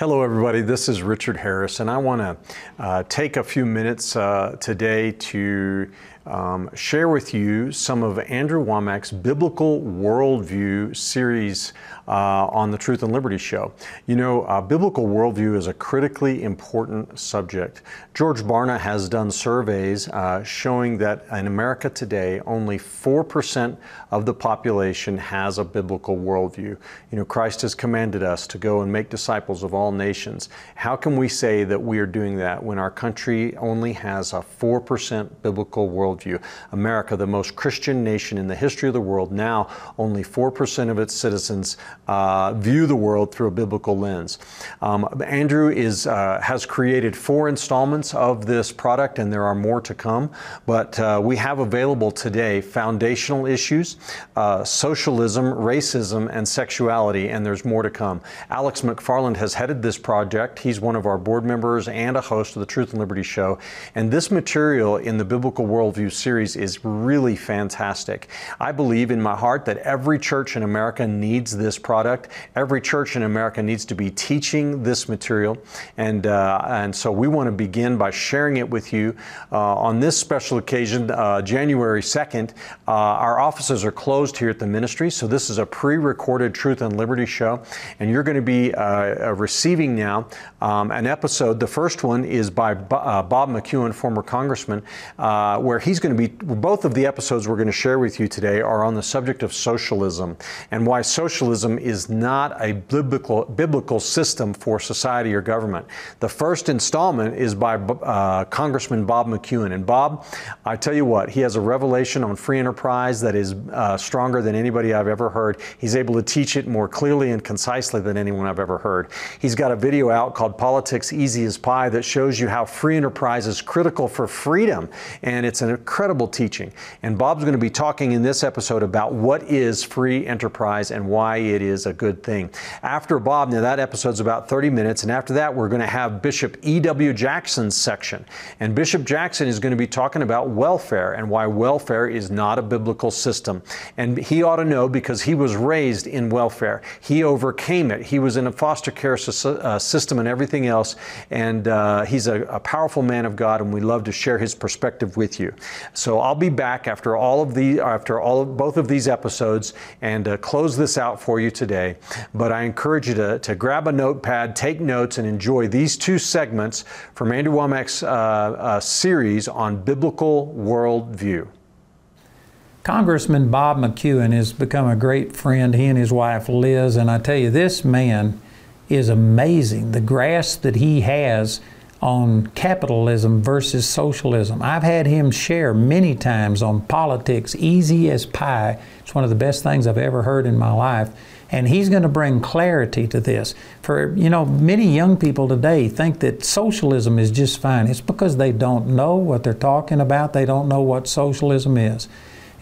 Hello, everybody. This is Richard Harris, and I want to uh, take a few minutes uh, today to um, share with you some of Andrew Wommack's Biblical Worldview series uh, on the Truth and Liberty Show. You know, uh, biblical worldview is a critically important subject. George Barna has done surveys uh, showing that in America today, only 4% of the population has a biblical worldview. You know, Christ has commanded us to go and make disciples of all nations. How can we say that we are doing that when our country only has a 4% biblical worldview? America, the most Christian nation in the history of the world, now only 4% of its citizens uh, view the world through a biblical lens. Um, Andrew is, uh, has created four installments of this product, and there are more to come. But uh, we have available today foundational issues, uh, socialism, racism, and sexuality, and there's more to come. Alex McFarland has headed this project. He's one of our board members and a host of the Truth and Liberty Show. And this material in the Biblical Worldview series is really fantastic. I believe in my heart that every church in America needs this product. Every church in America needs to be teaching this material. And, uh, and so we want to begin by sharing it with you. Uh, on this special occasion, uh, January 2nd, uh, our offices are closed here at the ministry. So this is a pre recorded Truth and Liberty show. And you're going to be uh, uh, receiving now um, an episode. The first one is by Bob McEwen, former congressman, where he's going to be, both of the episodes we're going to share with you today are on the subject of socialism and why socialism is not a biblical, biblical system for society or government. The first installment is by uh, Congressman Bob McEwen. And Bob, I tell you what, he has a revelation on free enterprise that is uh, stronger than anybody I've ever heard. He's able to teach it more clearly and concisely than anyone I've ever heard. He's got a video out called Politics Easy as Pie that shows you how free enterprise is critical for freedom. And it's an incredible teaching. And Bob's going to be talking in this episode about what is free enterprise and why it is a good thing. After Bob, now that episode's about 30 minutes, and after that, we're going to have Bishop E.W. Jackson's section. And Bishop Jackson is going to be talking about welfare and why welfare is not a biblical system. And he ought to know because he was raised in welfare. He overcame it. He was in a foster care uh, system and everything else. And uh, he's a, a powerful man of God, and we love to share his perspective with you. So I'll be back after all of the after all of both of these episodes and uh, close this out for you today, but I encourage you to, to grab a notepad, take notes, and enjoy these two segments from Andrew Wommack's uh, uh, series on biblical worldview. Congressman Bob McEwen has become a great friend, he and his wife Liz, and I tell you, this man is amazing. The grasp that he has on capitalism versus socialism. I've had him share many times on politics, easy as pie. It's one of the best things I've ever heard in my life. And he's going to bring clarity to this. For, you know, many young people today think that socialism is just fine. It's because they don't know what they're talking about, they don't know what socialism is.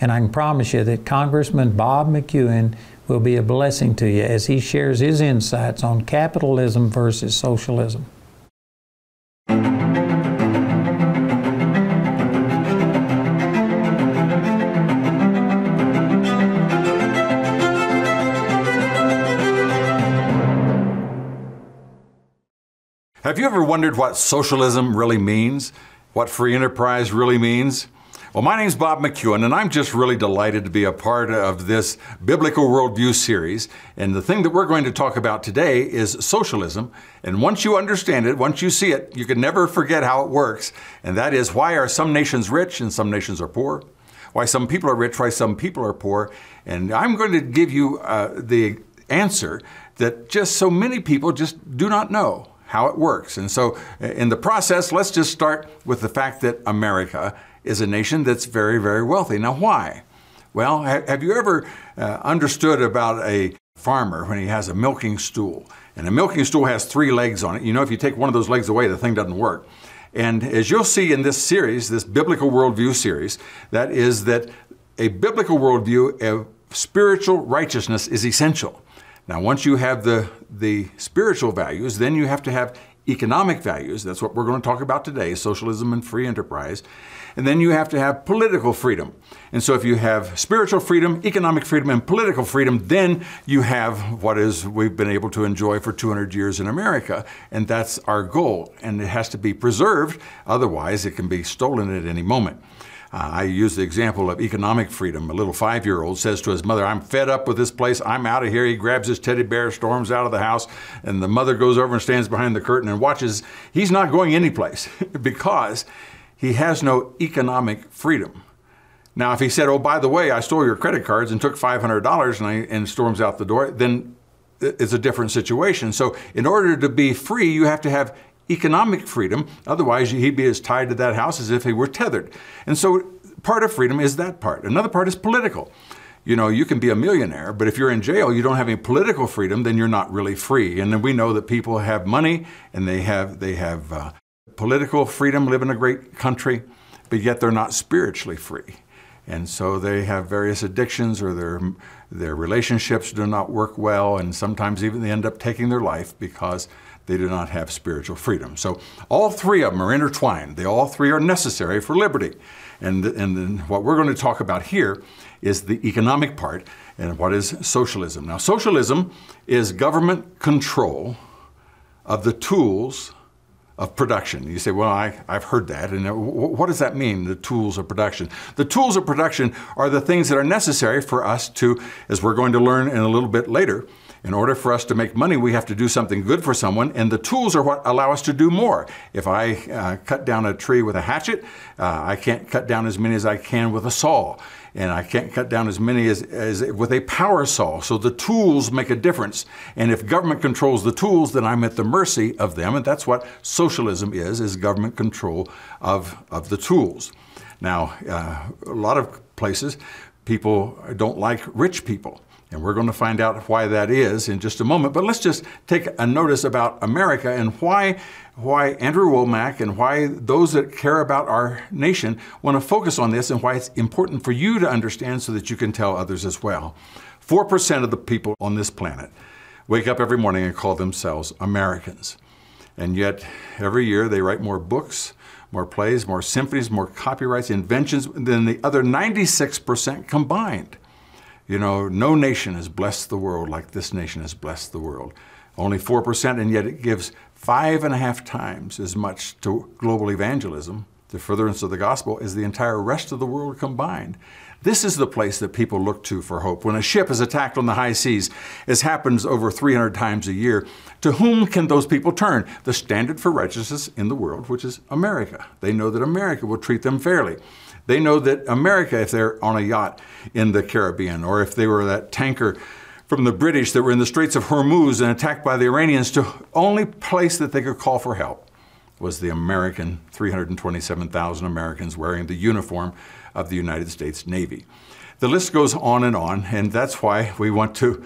And I can promise you that Congressman Bob McEwen will be a blessing to you as he shares his insights on capitalism versus socialism. Have you ever wondered what socialism really means? What free enterprise really means? Well, my name is Bob McEwen, and I'm just really delighted to be a part of this Biblical Worldview series. And the thing that we're going to talk about today is socialism. And once you understand it, once you see it, you can never forget how it works. And that is why are some nations rich and some nations are poor? Why some people are rich, why some people are poor. And I'm going to give you uh, the answer that just so many people just do not know how it works. And so, in the process, let's just start with the fact that America is a nation that's very, very wealthy. Now, why? Well, have you ever uh, understood about a farmer when he has a milking stool. And a milking stool has three legs on it. You know, if you take one of those legs away, the thing doesn't work. And as you'll see in this series, this biblical worldview series, that is that a biblical worldview of spiritual righteousness is essential. Now, once you have the, the spiritual values, then you have to have economic values. That's what we're going to talk about today socialism and free enterprise. And then you have to have political freedom. And so, if you have spiritual freedom, economic freedom, and political freedom, then you have what is we've been able to enjoy for 200 years in America. And that's our goal. And it has to be preserved, otherwise, it can be stolen at any moment. Uh, I use the example of economic freedom. A little five year old says to his mother, I'm fed up with this place. I'm out of here. He grabs his teddy bear, storms out of the house, and the mother goes over and stands behind the curtain and watches. He's not going anyplace because he has no economic freedom. Now, if he said, Oh, by the way, I stole your credit cards and took $500 and, I, and storms out the door, then it's a different situation. So, in order to be free, you have to have economic freedom. Otherwise, he'd be as tied to that house as if he were tethered. And so part of freedom is that part. Another part is political. You know, you can be a millionaire, but if you're in jail, you don't have any political freedom, then you're not really free. And then we know that people have money and they have they have uh, political freedom, live in a great country, but yet they're not spiritually free. And so they have various addictions or their their relationships do not work well, and sometimes even they end up taking their life because they do not have spiritual freedom. So all three of them are intertwined. They all three are necessary for liberty. And, and what we're going to talk about here is the economic part and what is socialism. Now, socialism is government control of the tools of production. You say, well, I, have heard that. And uh, what does that mean, the tools of production? The tools of production are the things that are necessary for us to, as we're going to learn in a little bit later, in order for us to make money, we have to do something good for someone, and the tools are what allow us to do more. If I uh, cut down a tree with a hatchet, uh, I can't cut down as many as I can with a saw, and I can't cut down as many as, as with a power saw. So the tools make a difference, and if government controls the tools, then I'm at the mercy of them, and that's what socialism is: is government control of of the tools. Now, uh, a lot of places, people don't like rich people. And we're going to find out why that is in just a moment. But let's just take a notice about America and why, why Andrew Wommack and why those that care about our nation want to focus on this and why it's important for you to understand so that you can tell others as well. 4% of the people on this planet wake up every morning and call themselves Americans. And yet, every year they write more books, more plays, more symphonies, more copyrights, inventions than the other 96% combined. You know, no nation has blessed the world like this nation has blessed the world. Only 4%, and yet it gives five and a half times as much to global evangelism, the furtherance of the gospel, as the entire rest of the world combined. This is the place that people look to for hope. When a ship is attacked on the high seas, as happens over 300 times a year, to whom can those people turn? The standard for righteousness in the world, which is America. They know that America will treat them fairly. They know that America, if they're on a yacht in the Caribbean, or if they were that tanker from the British that were in the Straits of Hormuz and attacked by the Iranians, the only place that they could call for help was the American 327,000 Americans wearing the uniform of the United States Navy. The list goes on and on, and that's why we want to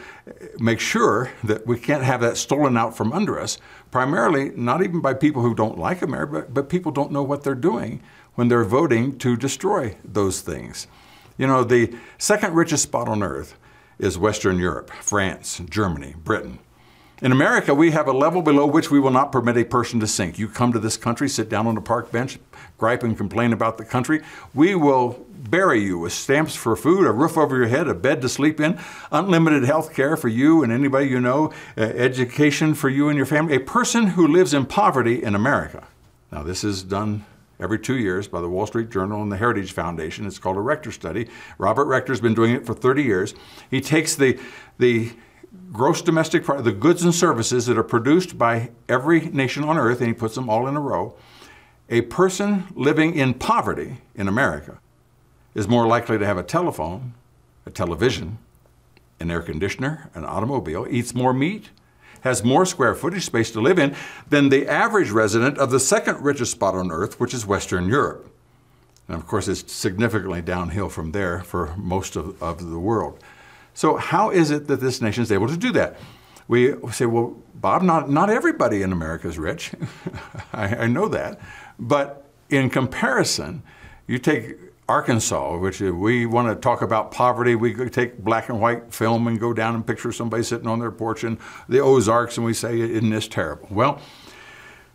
make sure that we can't have that stolen out from under us, primarily not even by people who don't like America, but, people don't know what they're doing when they're voting to destroy those things. You know, the second richest spot on earth is Western Europe, France, Germany, Britain. In America, we have a level below which we will not permit a person to sink. You come to this country, sit down on a park bench, gripe and complain about the country. We will bury you with stamps for food, a roof over your head, a bed to sleep in, unlimited health care for you and anybody you know, uh, education for you and your family. A person who lives in poverty in America. Now, this is done every two years by the Wall Street Journal and the Heritage Foundation. It's called a Rector study. Robert Rector's been doing it for 30 years. He takes the, the gross domestic product, the goods and services that are produced by every nation on earth, and he puts them all in a row. A person living in poverty in America is more likely to have a telephone, a television, an air conditioner, an automobile, eats more meat, has more square footage space to live in than the average resident of the second richest spot on earth, which is Western Europe. And of course, it's significantly downhill from there for most of, of the world. So, how is it that this nation is able to do that? We say, well, Bob, not, not everybody in America is rich. I, I know that. But in comparison, you take Arkansas, which we want to talk about poverty, we take black and white film and go down and picture somebody sitting on their porch in the Ozarks and we say, Isn't this terrible? Well,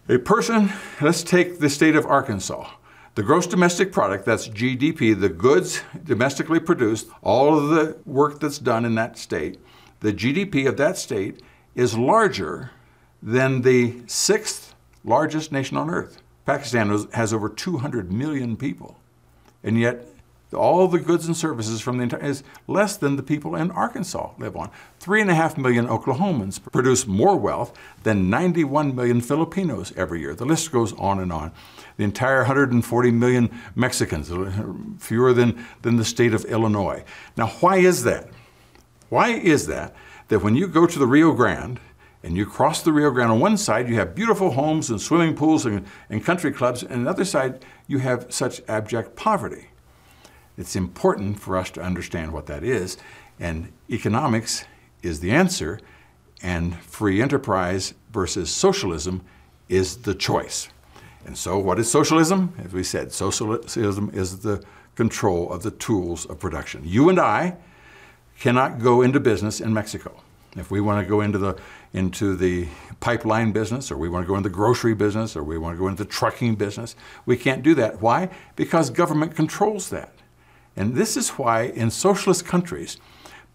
a person, let's take the state of Arkansas. The gross domestic product, that's GDP, the goods domestically produced, all of the work that's done in that state, the GDP of that state is larger than the sixth largest nation on earth. Pakistan has over 200 million people, and yet all the goods and services from the entire is less than the people in Arkansas live on. Three and a half million Oklahomans produce more wealth than 91 million Filipinos every year. The list goes on and on the entire 140 million Mexicans, fewer than, than the state of Illinois. Now, why is that? Why is that? That when you go to the Rio Grande and you cross the Rio Grande, on one side you have beautiful homes and swimming pools and, and country clubs, and on the other side you have such abject poverty. It's important for us to understand what that is, and economics is the answer, and free enterprise versus socialism is the choice. And so, what is socialism? As we said, socialism is the control of the tools of production. You and I cannot go into business in Mexico. If we want to go into the into the pipeline business, or we want to go into the grocery business, or we want to go into the trucking business, we can't do that. Why? Because government controls that. And this is why in socialist countries,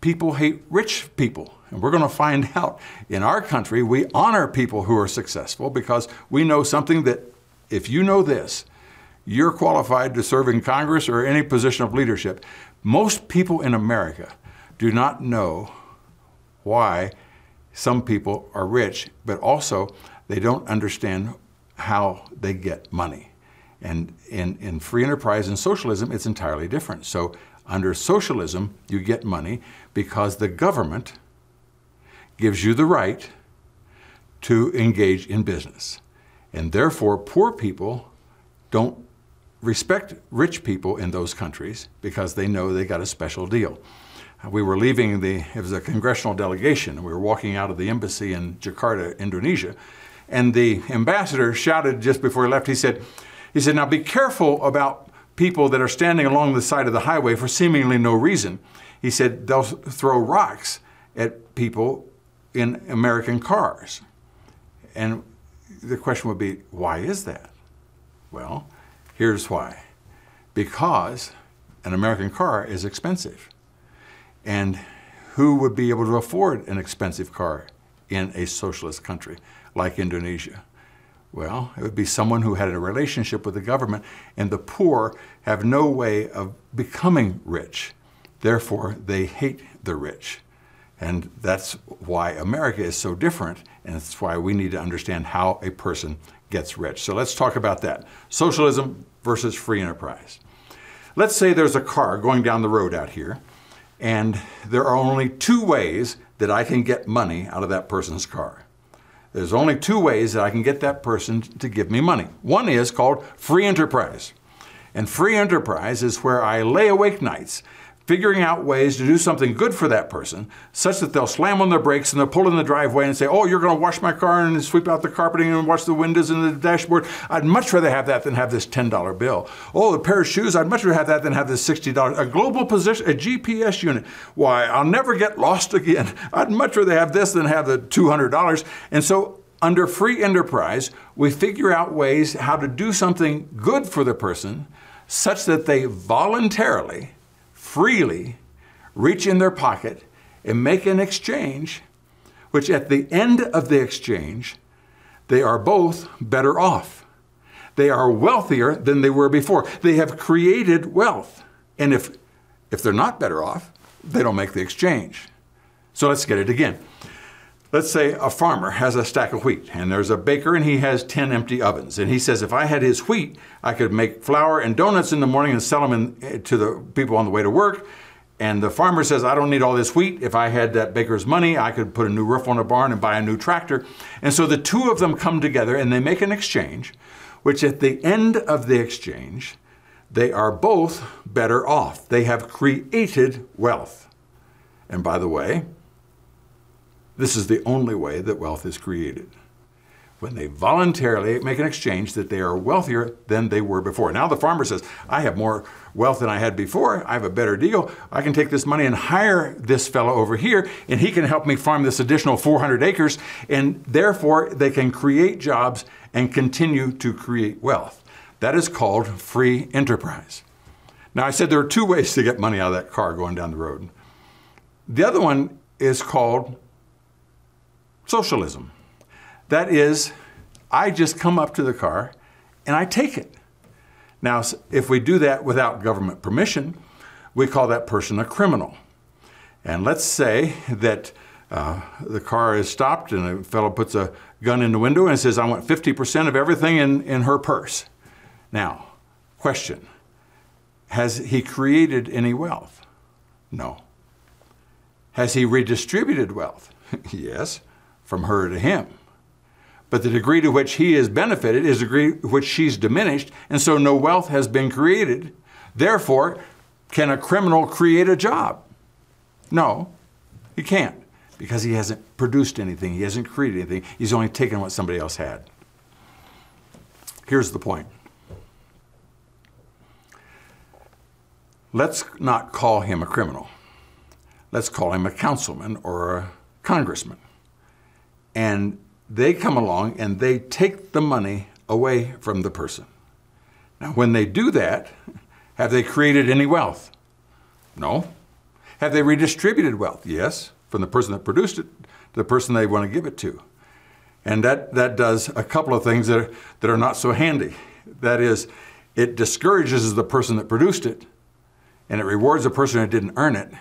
people hate rich people. And we're going to find out in our country, we honor people who are successful because we know something that if you know this, you're qualified to serve in Congress or any position of leadership. Most people in America do not know why some people are rich, but also they don't understand how they get money. And in, in free enterprise and socialism, it's entirely different. So, under socialism, you get money because the government gives you the right to engage in business. And therefore, poor people don't respect rich people in those countries because they know they got a special deal. We were leaving the, it was a congressional delegation, and we were walking out of the embassy in Jakarta, Indonesia, and the ambassador shouted just before he left, he said, he said, now be careful about people that are standing along the side of the highway for seemingly no reason. He said, they'll throw rocks at people in American cars. And the question would be, why is that? Well, here's why. Because an American car is expensive. And who would be able to afford an expensive car in a socialist country like Indonesia? Well, it would be someone who had a relationship with the government, and the poor have no way of becoming rich. Therefore, they hate the rich. And that's why America is so different, and that's why we need to understand how a person gets rich. So let's talk about that socialism versus free enterprise. Let's say there's a car going down the road out here, and there are only two ways that I can get money out of that person's car. There's only two ways that I can get that person to give me money. One is called free enterprise. And free enterprise is where I lay awake nights figuring out ways to do something good for that person such that they'll slam on their brakes and they'll pull in the driveway and say, Oh, you're going to wash my car and sweep out the carpeting and wash the windows and the dashboard. I'd much rather have that than have this $10 bill. Oh, a pair of shoes, I'd much rather have that than have this $60. A global position, a GPS unit. Why, I'll never get lost again. I'd much rather have this than have the $200. And so under free enterprise, we figure out ways how to do something good for the person such that they voluntarily freely reach in their pocket and make an exchange, which at the end of the exchange, they are both better off. They are wealthier than they were before. They have created wealth. And if, if they're not better off, they don't make the exchange. So let's get it again. Let's say a farmer has a stack of wheat, and there's a baker, and he has 10 empty ovens. And he says, if I had his wheat, I could make flour and donuts in the morning and sell them in, eh, to the people on the way to work. And the farmer says, I don't need all this wheat. If I had that baker's money, I could put a new roof on a barn and buy a new tractor. And so the two of them come together and they make an exchange, which at the end of the exchange, they are both better off. They have created wealth. And by the way, this is the only way that wealth is created. When they voluntarily make an exchange that they are wealthier than they were before. Now the farmer says, I have more wealth than I had before. I have a better deal. I can take this money and hire this fellow over here, and he can help me farm this additional 400 acres, and therefore they can create jobs and continue to create wealth. That is called free enterprise. Now, I said there are two ways to get money out of that car going down the road. The other one is called socialism. That is, I just come up to the car and I take it. Now, if we do that without government permission, we call that person a criminal. And let's say that uh, the car is stopped and a fellow puts a gun in the window and says, I want 50% of everything in, in her purse. Now, question Has he created any wealth? No. Has he redistributed wealth? yes, from her to him. But the degree to which he is benefited is the degree to which she's diminished, and so no wealth has been created. Therefore, can a criminal create a job? No, he can't because he hasn't produced anything, he hasn't created anything, he's only taken what somebody else had. Here's the point. Let's not call him a criminal. Let's call him a councilman or a congressman. And they come along and they take the money away from the person. Now, when they do that, have they created any wealth? No. Have they redistributed wealth? Yes from the person that produced it to the person they want to give it to. And that, that does a couple of things that are, that are not so handy. That is, it discourages the person that produced it, and it rewards the person that didn't earn it,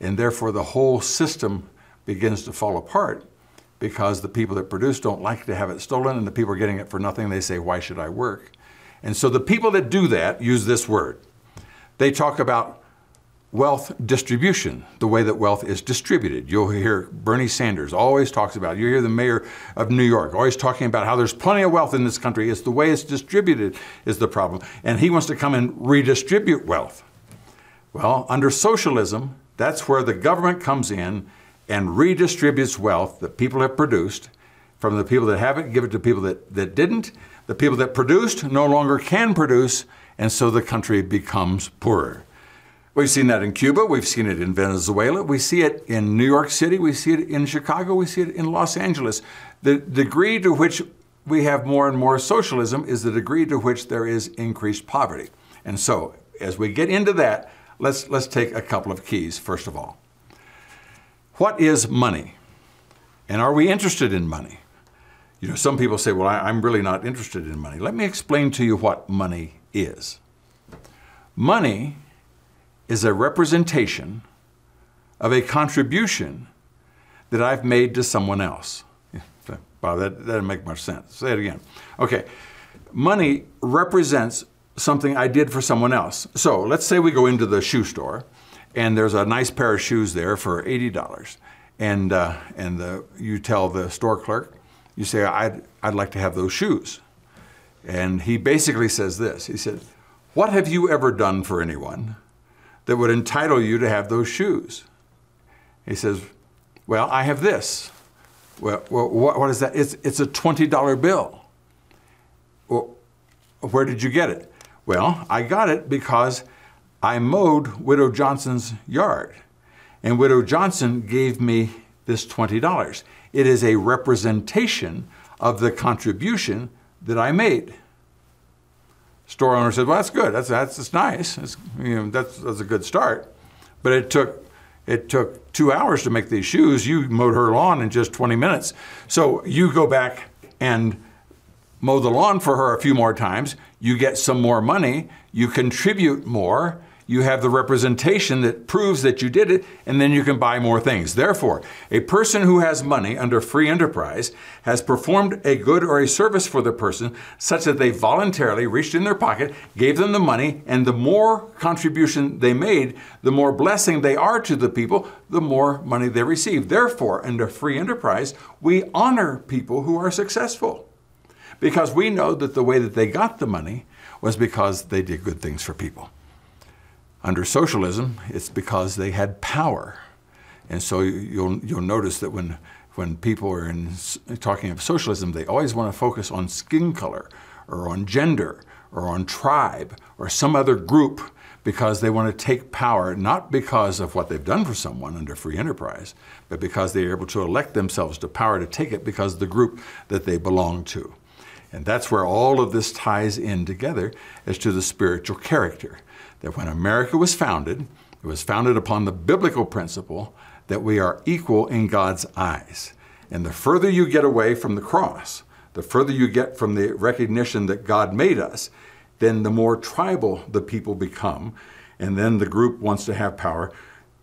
and therefore the whole system begins to fall apart because the people that produce don't like to have it stolen, and the people are getting it for nothing. They say, Why should I work? And so the people that do that use this word. They talk about wealth distribution, the way that wealth is distributed. You'll hear Bernie Sanders always talks about, you hear the mayor of New York always talking about how there's plenty of wealth in this country. It's the way it's distributed is the problem. And he wants to come and redistribute wealth. Well, under socialism, that's where the government comes in and redistributes wealth that people have produced from the people that have it, give it to people that, that didn't. The people that produced no longer can produce, and so the country becomes poorer. We've seen that in Cuba, we've seen it in Venezuela, we see it in New York City, we see it in Chicago, we see it in Los Angeles. The degree to which we have more and more socialism is the degree to which there is increased poverty. And so, as we get into that, let's, let's take a couple of keys, first of all. What is money? And are we interested in money? You know, some people say, well, I, am really not interested in money. Let me explain to you what money is. Money is a representation of a contribution that I've made to someone else. Wow, that, that doesn't make much sense. Say it again. Okay, money represents something I did for someone else. So let's say we go into the shoe store and there's a nice pair of shoes there for $80. And, uh, and the, you tell the store clerk, you say, I'd, I'd like to have those shoes. And he basically says this He said, What have you ever done for anyone that would entitle you to have those shoes? He says, Well, I have this. Well, well what, what is that? It's, it's a $20 bill. Well, where did you get it? Well, I got it because I mowed Widow Johnson's yard. And Widow Johnson gave me this $20. It is a representation of the contribution that I made store owner said, "Well, that's good. That's that's, that's nice. That's, you know, that's that's a good start." But it took it took two hours to make these shoes. You mowed her lawn in just 20 minutes. So you go back and mow the lawn for her a few more times. You get some more money. You contribute more you have the representation that proves that you did it, and then you can buy more things. Therefore, a person who has money under free enterprise has performed a good or a service for the person such that they voluntarily reached in their pocket, gave them the money, and the more contribution they made, the more blessing they are to the people, the more money they receive. Therefore, under free enterprise, we honor people who are successful because we know that the way that they got the money was because they did good things for people. Under socialism, it's because they had power. And so you'll, you'll notice that when, when people are in, talking of socialism, they always want to focus on skin color or on gender or on tribe or some other group because they want to take power, not because of what they've done for someone under free enterprise, but because they are able to elect themselves to power to take it because of the group that they belong to. And that's where all of this ties in together as to the spiritual character. That when America was founded, it was founded upon the biblical principle that we are equal in God's eyes. And the further you get away from the cross, the further you get from the recognition that God made us, then the more tribal the people become. And then the group wants to have power.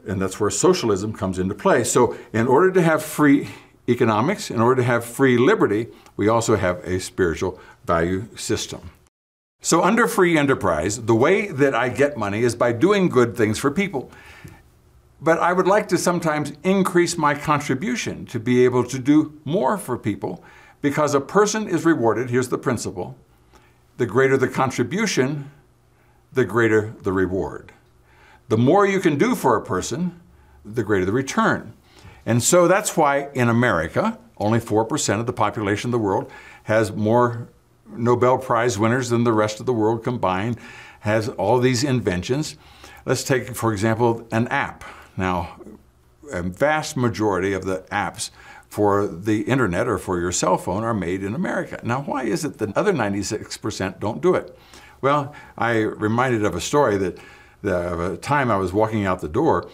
And that's where socialism comes into play. So, in order to have free economics, in order to have free liberty, we also have a spiritual value system. So, under free enterprise, the way that I get money is by doing good things for people. But I would like to sometimes increase my contribution to be able to do more for people because a person is rewarded. Here's the principle the greater the contribution, the greater the reward. The more you can do for a person, the greater the return. And so that's why in America, only 4% of the population of the world has more Nobel Prize winners than the rest of the world combined, has all these inventions. Let's take, for example, an app. Now, a vast majority of the apps for the internet or for your cell phone are made in America. Now, why is it that other 96% don't do it? Well, I reminded of a story that the time I was walking out the door,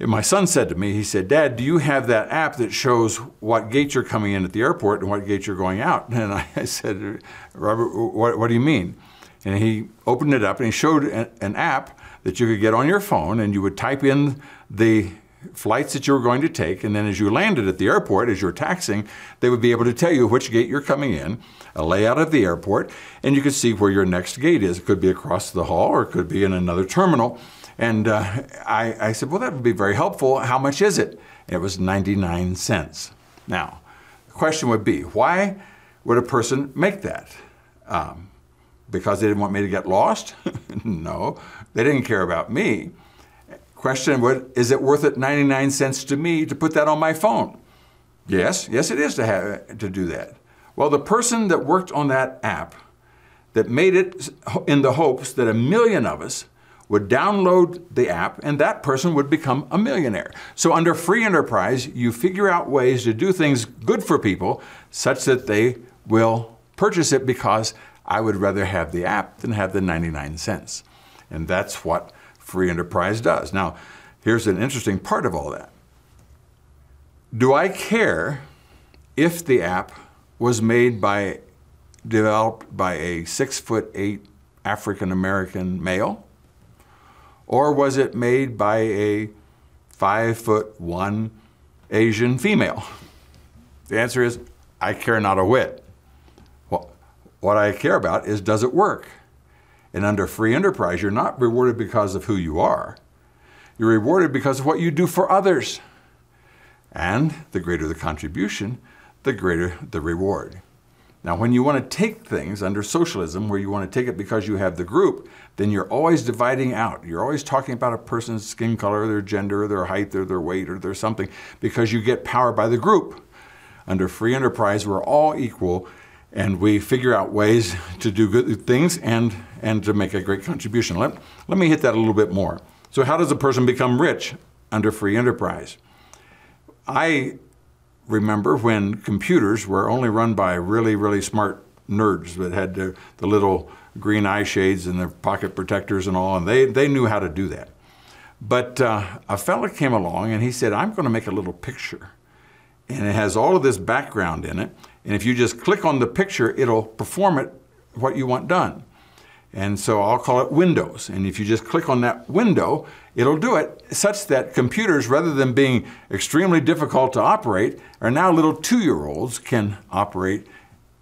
my son said to me, he said, Dad, do you have that app that shows what gate you're coming in at the airport and what gate you're going out? And I said, Robert, what, what do you mean? And he opened it up and he showed an app that you could get on your phone and you would type in the flights that you were going to take, and then as you landed at the airport, as you're taxing, they would be able to tell you which gate you're coming in, a layout of the airport, and you could see where your next gate is. It could be across the hall or it could be in another terminal. And uh, I, I, said, Well, that would be very helpful. How much is it? And it was 99 cents. Now, the question would be why would a person make that? Um, because they didn't want me to get lost? no, they didn't care about me. Question Is it worth it 99 cents to me to put that on my phone? Yes, yes it is to have to do that. Well, the person that worked on that app that made it in the hopes that a million of us would download the app and that person would become a millionaire. So under free enterprise, you figure out ways to do things good for people such that they will purchase it because I would rather have the app than have the 99 cents. And that's what free enterprise does. Now, here's an interesting part of all that. Do I care if the app was made by, developed by a six foot eight African American male? Or was it made by a five foot one Asian female? The answer is I care not a whit. What I care about is does it work? And under free enterprise, you're not rewarded because of who you are. You're rewarded because of what you do for others. And the greater the contribution, the greater the reward. Now, when you want to take things under socialism, where you want to take it because you have the group, then you're always dividing out. You're always talking about a person's skin color, their gender, their height, or their weight, or their something, because you get power by the group. Under free enterprise, we're all equal and we figure out ways to do good things and, and to make a great contribution. Let, let me hit that a little bit more. So, how does a person become rich under free enterprise? I remember when computers were only run by really, really smart nerds that had the, the little green eye shades and their pocket protectors and all, and they, they knew how to do that. But uh, a fellow came along and he said, I'm going to make a little picture. And it has all of this background in it. And if you just click on the picture, it'll perform it what you want done. And so I'll call it Windows. And if you just click on that window, it'll do it such that computers, rather than being extremely difficult to operate, are now little two year olds can operate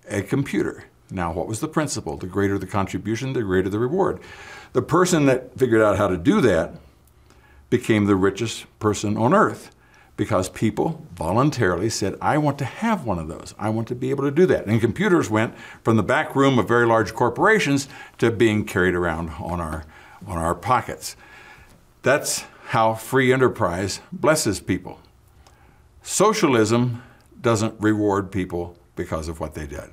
a computer. Now, what was the principle? The greater the contribution, the greater the reward. The person that figured out how to do that became the richest person on earth because people voluntarily said, I want to have one of those. I want to be able to do that. And computers went from the back room of very large corporations to being carried around on our, on our pockets. That's how free enterprise blesses people. Socialism doesn't reward people because of what they did.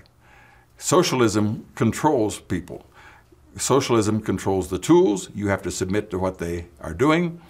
Socialism controls people. Socialism controls the tools. You have to submit to what they are doing.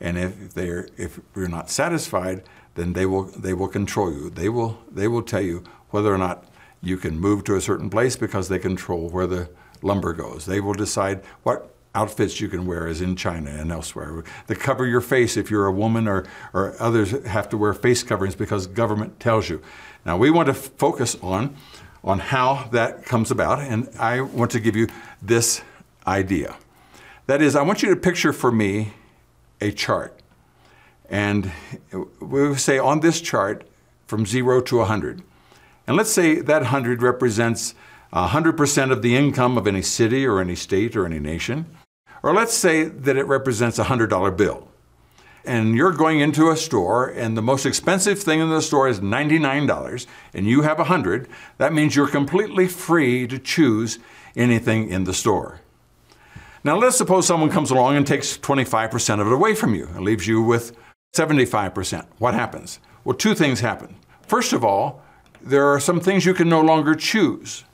And if they're if you're not satisfied, then they will they will control you. They will they will tell you whether or not you can move to a certain place because they control where the lumber goes. They will decide what outfits you can wear as in China and elsewhere. They cover your face if you're a woman or, or others have to wear face coverings because government tells you. Now we want to focus on, on how that comes about and I want to give you this idea. That is, I want you to picture for me a chart. And we say on this chart from zero to 100. And let's say that 100 represents 100% of the income of any city or any state or any nation. Or let's say that it represents a $100 bill. And you're going into a store and the most expensive thing in the store is $99 and you have 100, that means you're completely free to choose anything in the store. Now let's suppose someone comes along and takes 25% of it away from you and leaves you with 75%. What happens? Well, two things happen. First of all, there are some things you can no longer choose.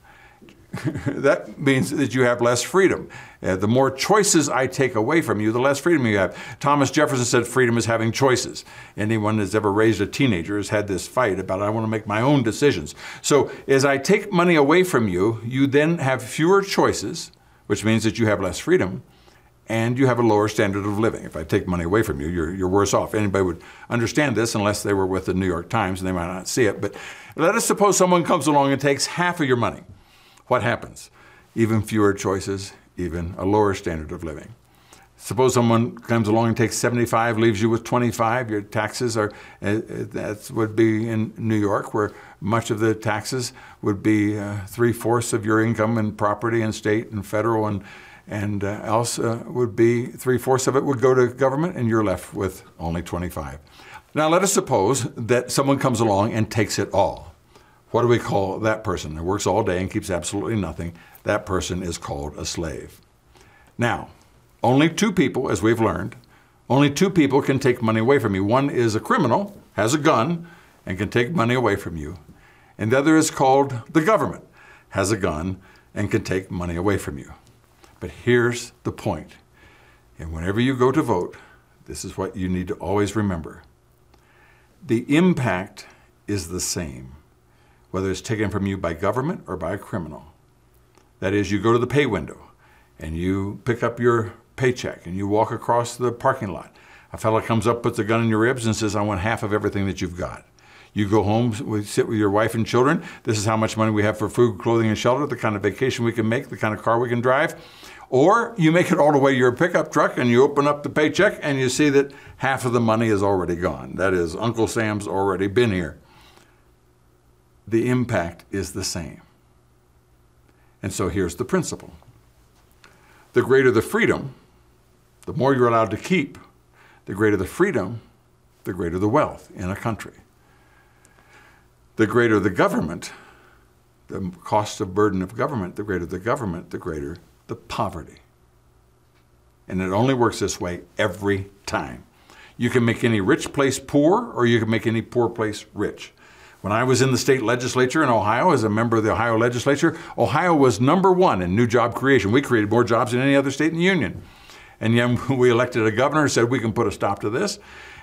that means that you have less freedom. Uh, the more choices I take away from you, the less freedom you have. Thomas Jefferson said freedom is having choices. Anyone that's ever raised a teenager has had this fight about I want to make my own decisions. So as I take money away from you, you then have fewer choices, which means that you have less freedom and you have a lower standard of living. If I take money away from you, you're, you're worse off. Anybody would understand this unless they were with the New York Times and they might not see it. But let us suppose someone comes along and takes half of your money what happens? Even fewer choices, even a lower standard of living. Suppose someone comes along and takes 75, leaves you with 25. Your taxes are, uh, that would be in New York, where much of the taxes would be uh, three fourths of your income in property and state and federal, and, and uh, else uh, would be three fourths of it would go to government, and you're left with only 25. Now, let us suppose that someone comes along and takes it all. What do we call that person that works all day and keeps absolutely nothing? That person is called a slave. Now, only two people, as we've learned, only two people can take money away from you. One is a criminal, has a gun, and can take money away from you. And the other is called the government, has a gun, and can take money away from you. But here's the point. And whenever you go to vote, this is what you need to always remember. The impact is the same whether it's taken from you by government or by a criminal. That is, you go to the pay window and you pick up your paycheck and you walk across the parking lot. A fellow comes up, puts a gun in your ribs, and says, I want half of everything that you've got. You go home, sit with your wife and children. This is how much money we have for food, clothing, and shelter, the kind of vacation we can make, the kind of car we can drive. Or you make it all the way to your pickup truck and you open up the paycheck and you see that half of the money is already gone. That is, Uncle Sam's already been here the impact is the same. And so here's the principle the greater the freedom, the more you're allowed to keep, the greater the freedom, the greater the wealth in a country. The greater the government, the cost of burden of government, the greater the government, the greater the poverty. And it only works this way every time. You can make any rich place poor, or you can make any poor place rich. When I was in the state legislature in Ohio as a member of the Ohio legislature, Ohio was number one in new job creation. We created more jobs than any other state in the union. And then we elected a governor who said we can put a stop to this.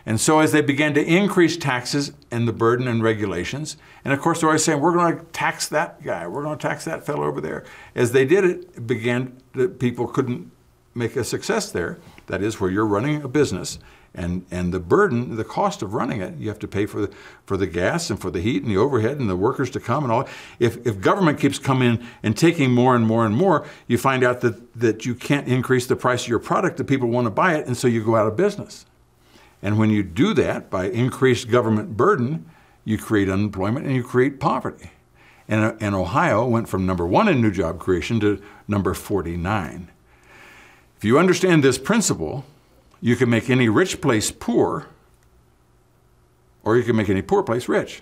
And so as they began to increase taxes and the burden and regulations, and of course they're always saying, we're going to tax that guy, we're going to tax that fellow over there. As they did it, it began that people couldn't make a success there. That is where you're running a business and and the burden, the cost of running it, you have to pay for the for the gas and for the heat and the overhead and the workers to come and all. If if government keeps coming and taking more and more and more, you find out that that you can't increase the price of your product that people want to buy it, and so you go out of business. And when you do that by increased government burden, you create unemployment and you create poverty. And, uh, and Ohio went from number one in new job creation to number 49. If you understand this principle, you can make any rich place poor, or you can make any poor place rich.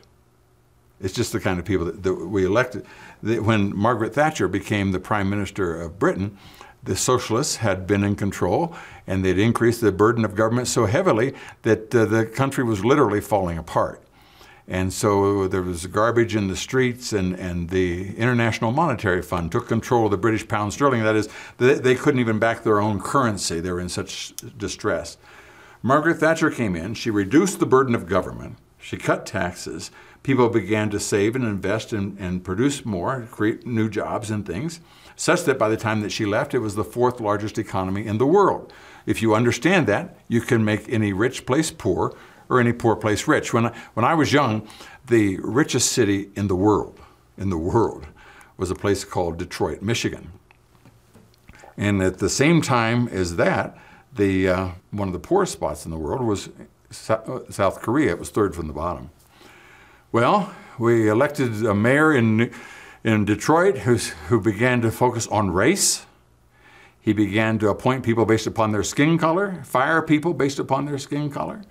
It's just the kind of people that, that we elected. When Margaret Thatcher became the Prime Minister of Britain, the socialists had been in control and they'd increased the burden of government so heavily that uh, the country was literally falling apart. And so there was garbage in the streets, and, and the International Monetary Fund took control of the British pound sterling. That is, they, they couldn't even back their own currency. They were in such distress. Margaret Thatcher came in, she reduced the burden of government, she cut taxes, people began to save and invest and, and produce more, create new jobs and things, such that by the time that she left, it was the fourth largest economy in the world. If you understand that, you can make any rich place poor or any poor place rich. When I, when I was young, the richest city in the world, in the world, was a place called Detroit, Michigan. And at the same time as that, the, uh, one of the poorest spots in the world was South Korea. It was third from the bottom. Well, we elected a mayor in, in Detroit who began to focus on race. He began to appoint people based upon their skin color, fire people based upon their skin color.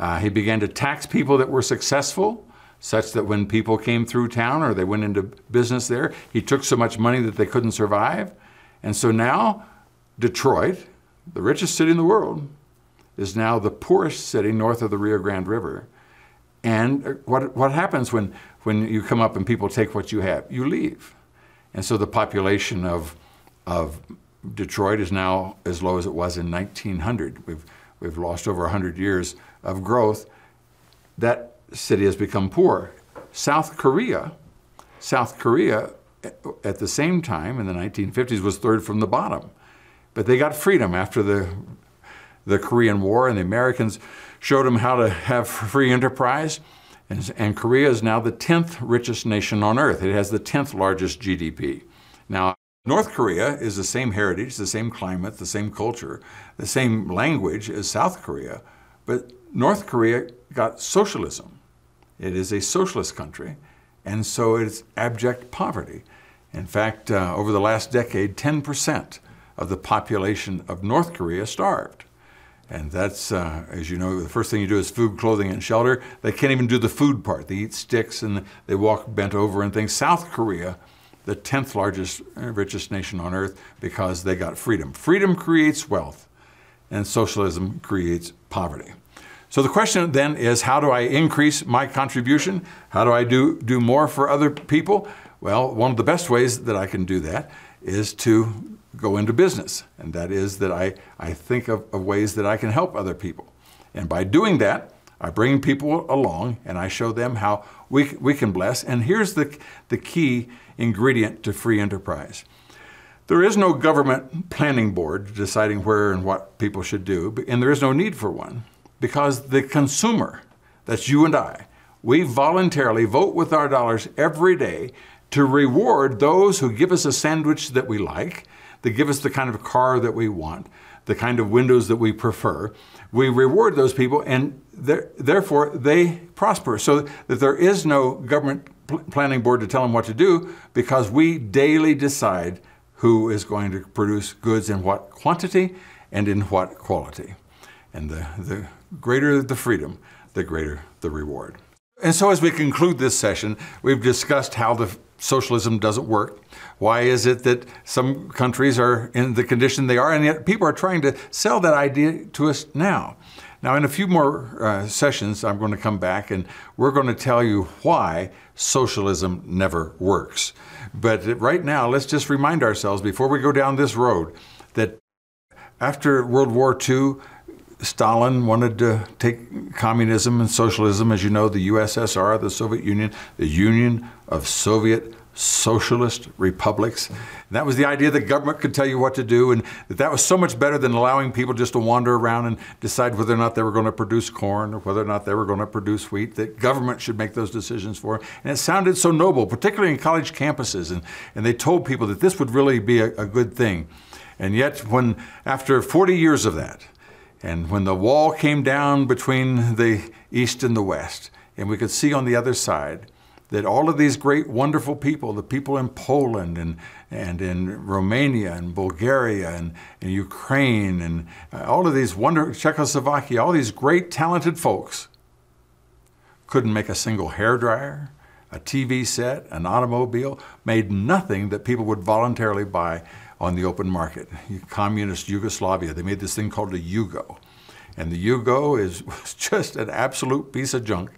Uh, he began to tax people that were successful, such that when people came through town or they went into business there, he took so much money that they couldn't survive. And so now, Detroit, the richest city in the world, is now the poorest city north of the Rio Grande River. And uh, what, what happens when, when you come up and people take what you have? You leave. And so the population of, of Detroit is now as low as it was in 1900. We've, we've lost over 100 years of growth. That city has become poor. South Korea, South Korea eh, at the same time in the 1950s was third from the bottom. But they got freedom after the, the Korean War, and the Americans showed them how to have free enterprise. And, and Korea is now the 10th richest nation on earth. It has the 10th largest GDP. Now, North Korea is the same heritage, the same climate, the same culture, the same language as South Korea, but North Korea got socialism. It is a socialist country, and so it's abject poverty. In fact, uh, over the last decade, 10% of the population of North Korea starved. And that's, uh, as you know, the first thing you do is food, clothing, and shelter. They can't even do the food part. They eat sticks and they walk bent over and things. South Korea, the 10th largest, uh, richest nation on earth, because they got freedom. Freedom creates wealth, and socialism creates poverty. So the question then is how do I increase my contribution? How do I do, do more for other people? Well, one of the best ways that I can do that is to go into business. And that is that I, I think of, of ways that I can help other people. And by doing that, I bring people along and I show them how we, we can bless. And here's the, the key ingredient to free enterprise. There is no government planning board deciding where and what people should do, and there is no need for one because the consumer, that's you and I, we voluntarily vote with our dollars every day to reward those who give us a sandwich that we like, that give us the kind of car that we want, the kind of windows that we prefer. We reward those people, and therefore they prosper. So that there is no government planning board to tell them what to do because we daily decide who is going to produce goods in what quantity and in what quality. And the, the greater the freedom, the greater the reward. And so, as we conclude this session, we've discussed how the socialism doesn't work. Why is it that some countries are in the condition they are, and yet people are trying to sell that idea to us now? Now, in a few more uh, sessions, I'm going to come back and we're going to tell you why socialism never works. But right now, let's just remind ourselves before we go down this road that after World War II, Stalin wanted to take communism and socialism, as you know, the USSR, the Soviet Union, the Union of Soviet Socialist Republics. And that was the idea that government could tell you what to do, and that that was so much better than allowing people just to wander around and decide whether or not they were going to produce corn or whether or not they were going to produce wheat. That government should make those decisions for. And it sounded so noble, particularly in college campuses, and, and they told people that this would really be a, a good thing. And yet, when after 40 years of that, and when the wall came down between the east and the west, and we could see on the other side that all of these great, wonderful people, the people in Poland and, and in Romania and Bulgaria and, and Ukraine and uh, all of these wonderful, Czechoslovakia, all these great, talented folks couldn't make a single hair dryer, a TV set, an automobile, made nothing that people would voluntarily buy on the open market. Communist Yugoslavia, they made this thing called a Yugo. And the Yugo is was just an absolute piece of junk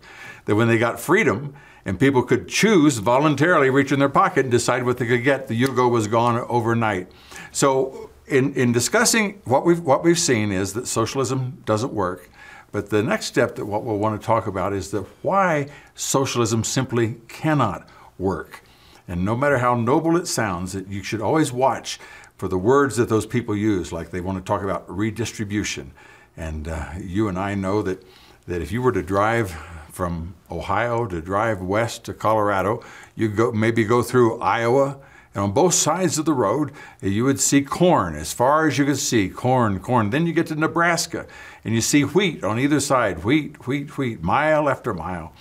that when they got freedom and people could choose voluntarily reach in their pocket and decide what they could get, the Yugo was gone overnight. So in, in discussing what we've, what we've seen is that socialism doesn't work. But the next step that what we'll want to talk about is that why socialism simply cannot work. And no matter how noble it sounds, that you should always watch for the words that those people use, like they want to talk about redistribution. And uh, you and I know that, that if you were to drive from Ohio to drive west to Colorado, you go maybe go through Iowa, and on both sides of the road, you would see corn as far as you could see corn, corn. Then you get to Nebraska, and you see wheat on either side, wheat, wheat, wheat, mile after mile.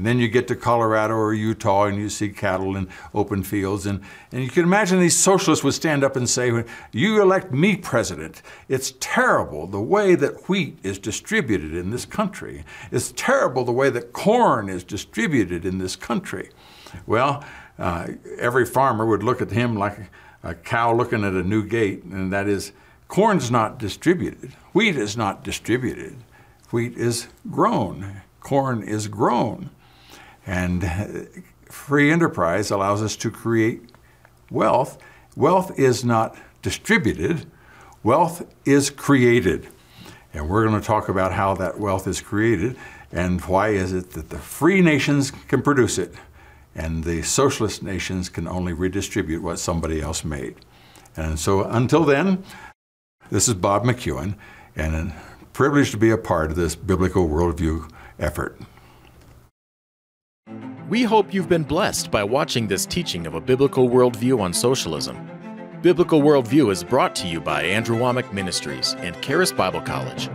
And then you get to Colorado or Utah and you see cattle in open fields. And, and you can imagine these socialists would stand up and say, You elect me president. It's terrible the way that wheat is distributed in this country. It's terrible the way that corn is distributed in this country. Well, uh, every farmer would look at him like a cow looking at a new gate, and that is, corn's not distributed. Wheat is not distributed. Wheat is grown. Corn is grown. And free enterprise allows us to create wealth. Wealth is not distributed, wealth is created. And we're going to talk about how that wealth is created and why is it that the free nations can produce it and the socialist nations can only redistribute what somebody else made. And so until then, this is Bob McEwen and a privilege to be a part of this biblical worldview effort. We hope you've been blessed by watching this teaching of a biblical worldview on socialism. Biblical Worldview is brought to you by Andrew Wommack Ministries and Charis Bible College.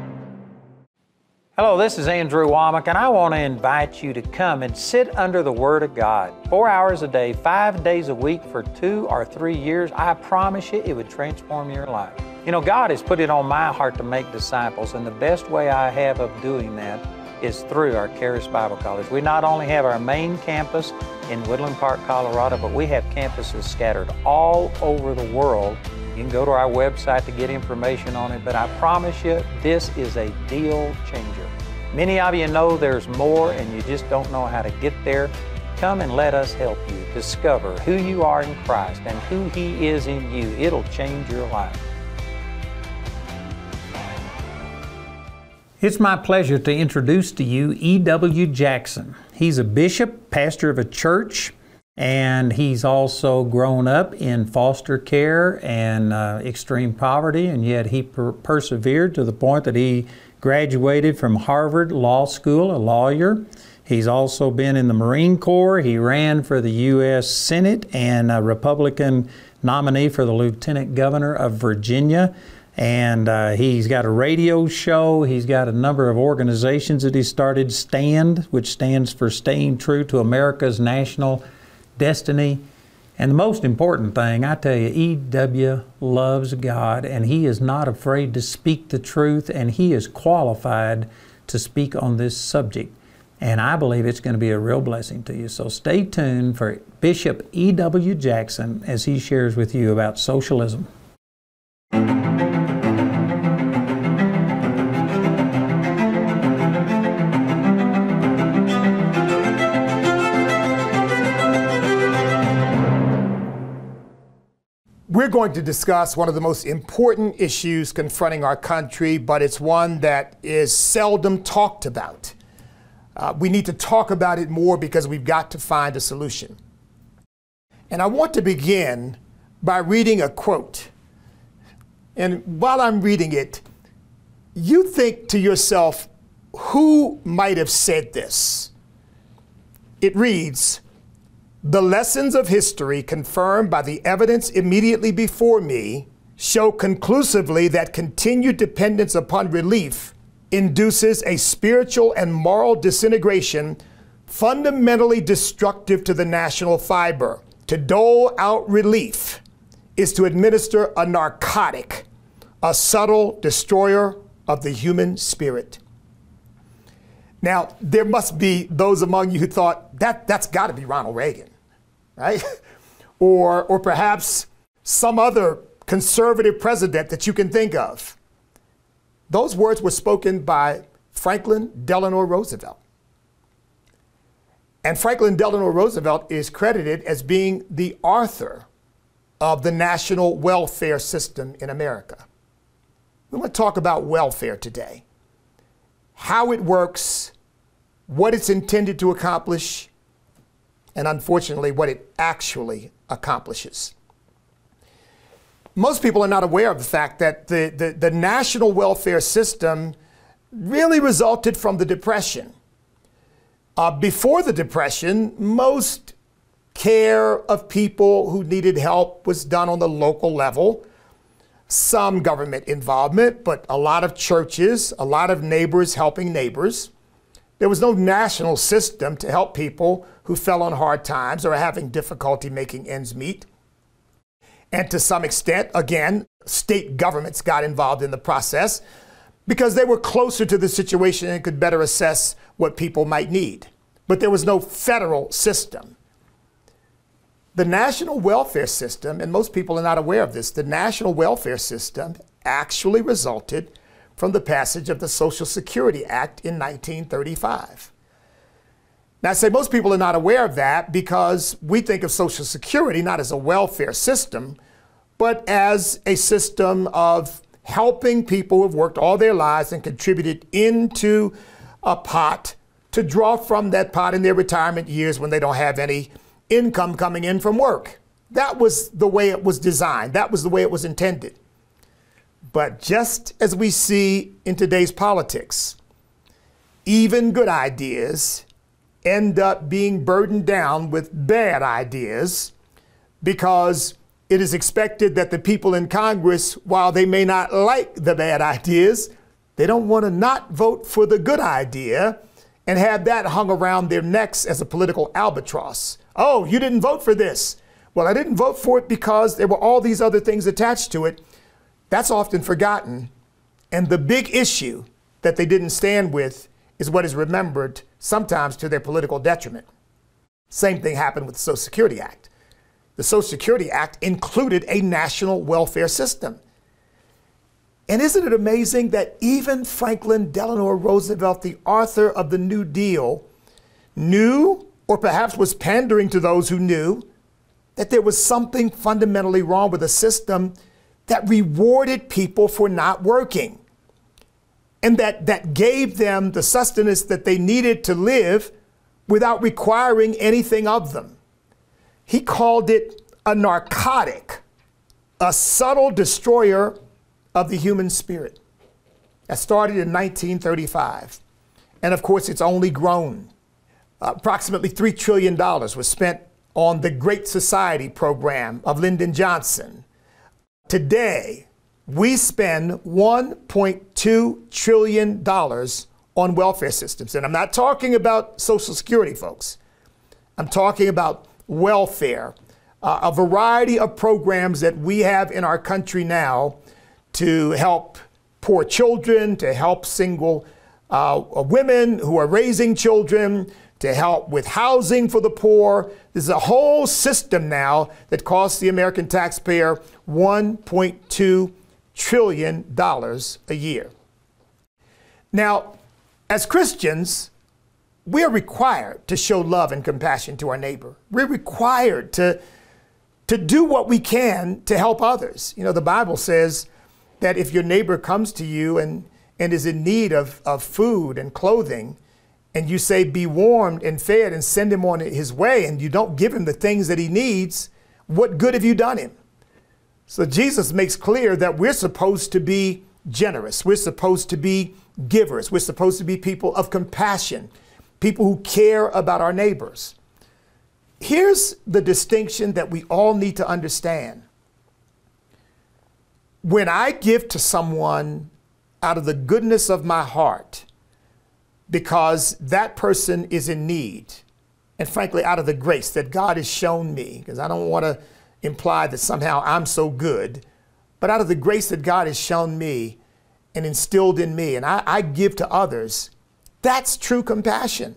Hello, this is Andrew Wommack, and I want to invite you to come and sit under the Word of God. Four hours a day, five days a week for two or three years, I promise you it would transform your life. You know, God has put it on my heart to make disciples, and the best way I have of doing that is through our Charis Bible College. We not only have our main campus in Woodland Park, Colorado, but we have campuses scattered all over the world. You can go to our website to get information on it, but I promise you, this is a deal changer. Many of you know there's more and you just don't know how to get there. Come and let us help you discover who you are in Christ and who He is in you. It'll change your life. It's my pleasure to introduce to you E.W. Jackson. He's a bishop, pastor of a church, and he's also grown up in foster care and uh, extreme poverty, and yet he per- persevered to the point that he graduated from Harvard Law School, a lawyer. He's also been in the Marine Corps. He ran for the U.S. Senate and a Republican nominee for the Lieutenant Governor of Virginia. And uh, he's got a radio show. He's got a number of organizations that he started STAND, which stands for Staying True to America's National Destiny. And the most important thing, I tell you, E.W. loves God and he is not afraid to speak the truth and he is qualified to speak on this subject. And I believe it's going to be a real blessing to you. So stay tuned for Bishop E.W. Jackson as he shares with you about socialism. We're going to discuss one of the most important issues confronting our country, but it's one that is seldom talked about. Uh, we need to talk about it more because we've got to find a solution. And I want to begin by reading a quote. And while I'm reading it, you think to yourself, who might have said this? It reads, the lessons of history, confirmed by the evidence immediately before me, show conclusively that continued dependence upon relief induces a spiritual and moral disintegration fundamentally destructive to the national fiber. To dole out relief is to administer a narcotic, a subtle destroyer of the human spirit. Now, there must be those among you who thought that that's got to be Ronald Reagan right? or, or perhaps some other conservative president that you can think of. Those words were spoken by Franklin Delano Roosevelt. And Franklin Delano Roosevelt is credited as being the author of the national welfare system in America. We want to talk about welfare today how it works, what it's intended to accomplish, and unfortunately, what it actually accomplishes. Most people are not aware of the fact that the, the, the national welfare system really resulted from the Depression. Uh, before the Depression, most care of people who needed help was done on the local level. Some government involvement, but a lot of churches, a lot of neighbors helping neighbors. There was no national system to help people who fell on hard times or are having difficulty making ends meet. And to some extent, again, state governments got involved in the process because they were closer to the situation and could better assess what people might need. But there was no federal system. The national welfare system, and most people are not aware of this, the national welfare system actually resulted from the passage of the Social Security Act in 1935. Now, I say most people are not aware of that because we think of Social Security not as a welfare system, but as a system of helping people who've worked all their lives and contributed into a pot to draw from that pot in their retirement years when they don't have any income coming in from work. That was the way it was designed, that was the way it was intended. But just as we see in today's politics, even good ideas end up being burdened down with bad ideas because it is expected that the people in Congress, while they may not like the bad ideas, they don't want to not vote for the good idea and have that hung around their necks as a political albatross. Oh, you didn't vote for this. Well, I didn't vote for it because there were all these other things attached to it. That's often forgotten. And the big issue that they didn't stand with is what is remembered sometimes to their political detriment. Same thing happened with the Social Security Act. The Social Security Act included a national welfare system. And isn't it amazing that even Franklin Delano Roosevelt, the author of the New Deal, knew, or perhaps was pandering to those who knew, that there was something fundamentally wrong with a system that rewarded people for not working and that, that gave them the sustenance that they needed to live without requiring anything of them. He called it a narcotic, a subtle destroyer of the human spirit. That started in 1935. And of course, it's only grown. Approximately $3 trillion was spent on the Great Society program of Lyndon Johnson. Today, we spend $1.2 trillion on welfare systems. And I'm not talking about Social Security, folks. I'm talking about welfare, uh, a variety of programs that we have in our country now to help poor children, to help single uh, women who are raising children, to help with housing for the poor. There's a whole system now that costs the American taxpayer $1.2 trillion a year. Now, as Christians, we are required to show love and compassion to our neighbor. We're required to, to do what we can to help others. You know, the Bible says that if your neighbor comes to you and, and is in need of, of food and clothing, and you say, be warmed and fed and send him on his way, and you don't give him the things that he needs, what good have you done him? So Jesus makes clear that we're supposed to be generous. We're supposed to be givers. We're supposed to be people of compassion people who care about our neighbors. Here's the distinction that we all need to understand. When I give to someone out of the goodness of my heart, because that person is in need, and frankly, out of the grace that God has shown me, because I don't want to imply that somehow I'm so good, but out of the grace that God has shown me and instilled in me, and I, I give to others, that's true compassion.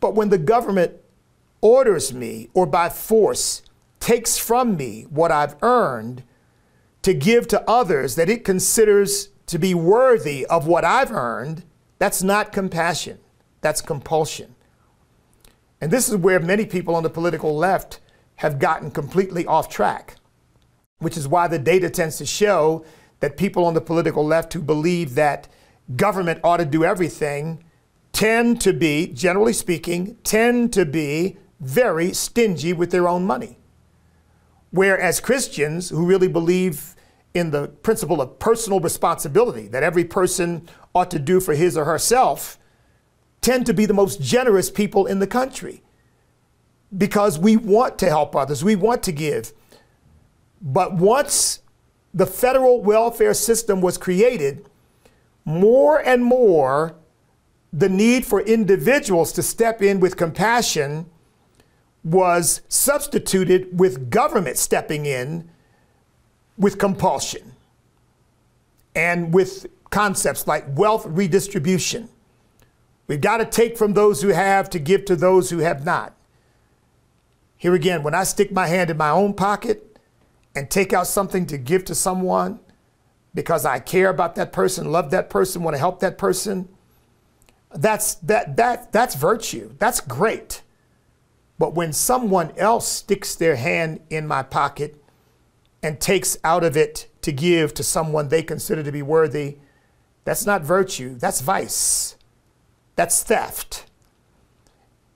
But when the government orders me or by force takes from me what I've earned to give to others that it considers to be worthy of what I've earned, that's not compassion. That's compulsion. And this is where many people on the political left have gotten completely off track, which is why the data tends to show that people on the political left who believe that government ought to do everything tend to be, generally speaking, tend to be very stingy with their own money. Whereas Christians who really believe in the principle of personal responsibility that every person ought to do for his or herself tend to be the most generous people in the country because we want to help others, we want to give. But once the federal welfare system was created, more and more the need for individuals to step in with compassion was substituted with government stepping in with compulsion and with concepts like wealth redistribution. We've got to take from those who have to give to those who have not. Here again, when I stick my hand in my own pocket and take out something to give to someone because I care about that person, love that person, want to help that person, that's that that that's virtue. That's great. But when someone else sticks their hand in my pocket and takes out of it to give to someone they consider to be worthy, that's not virtue, that's vice. That's theft.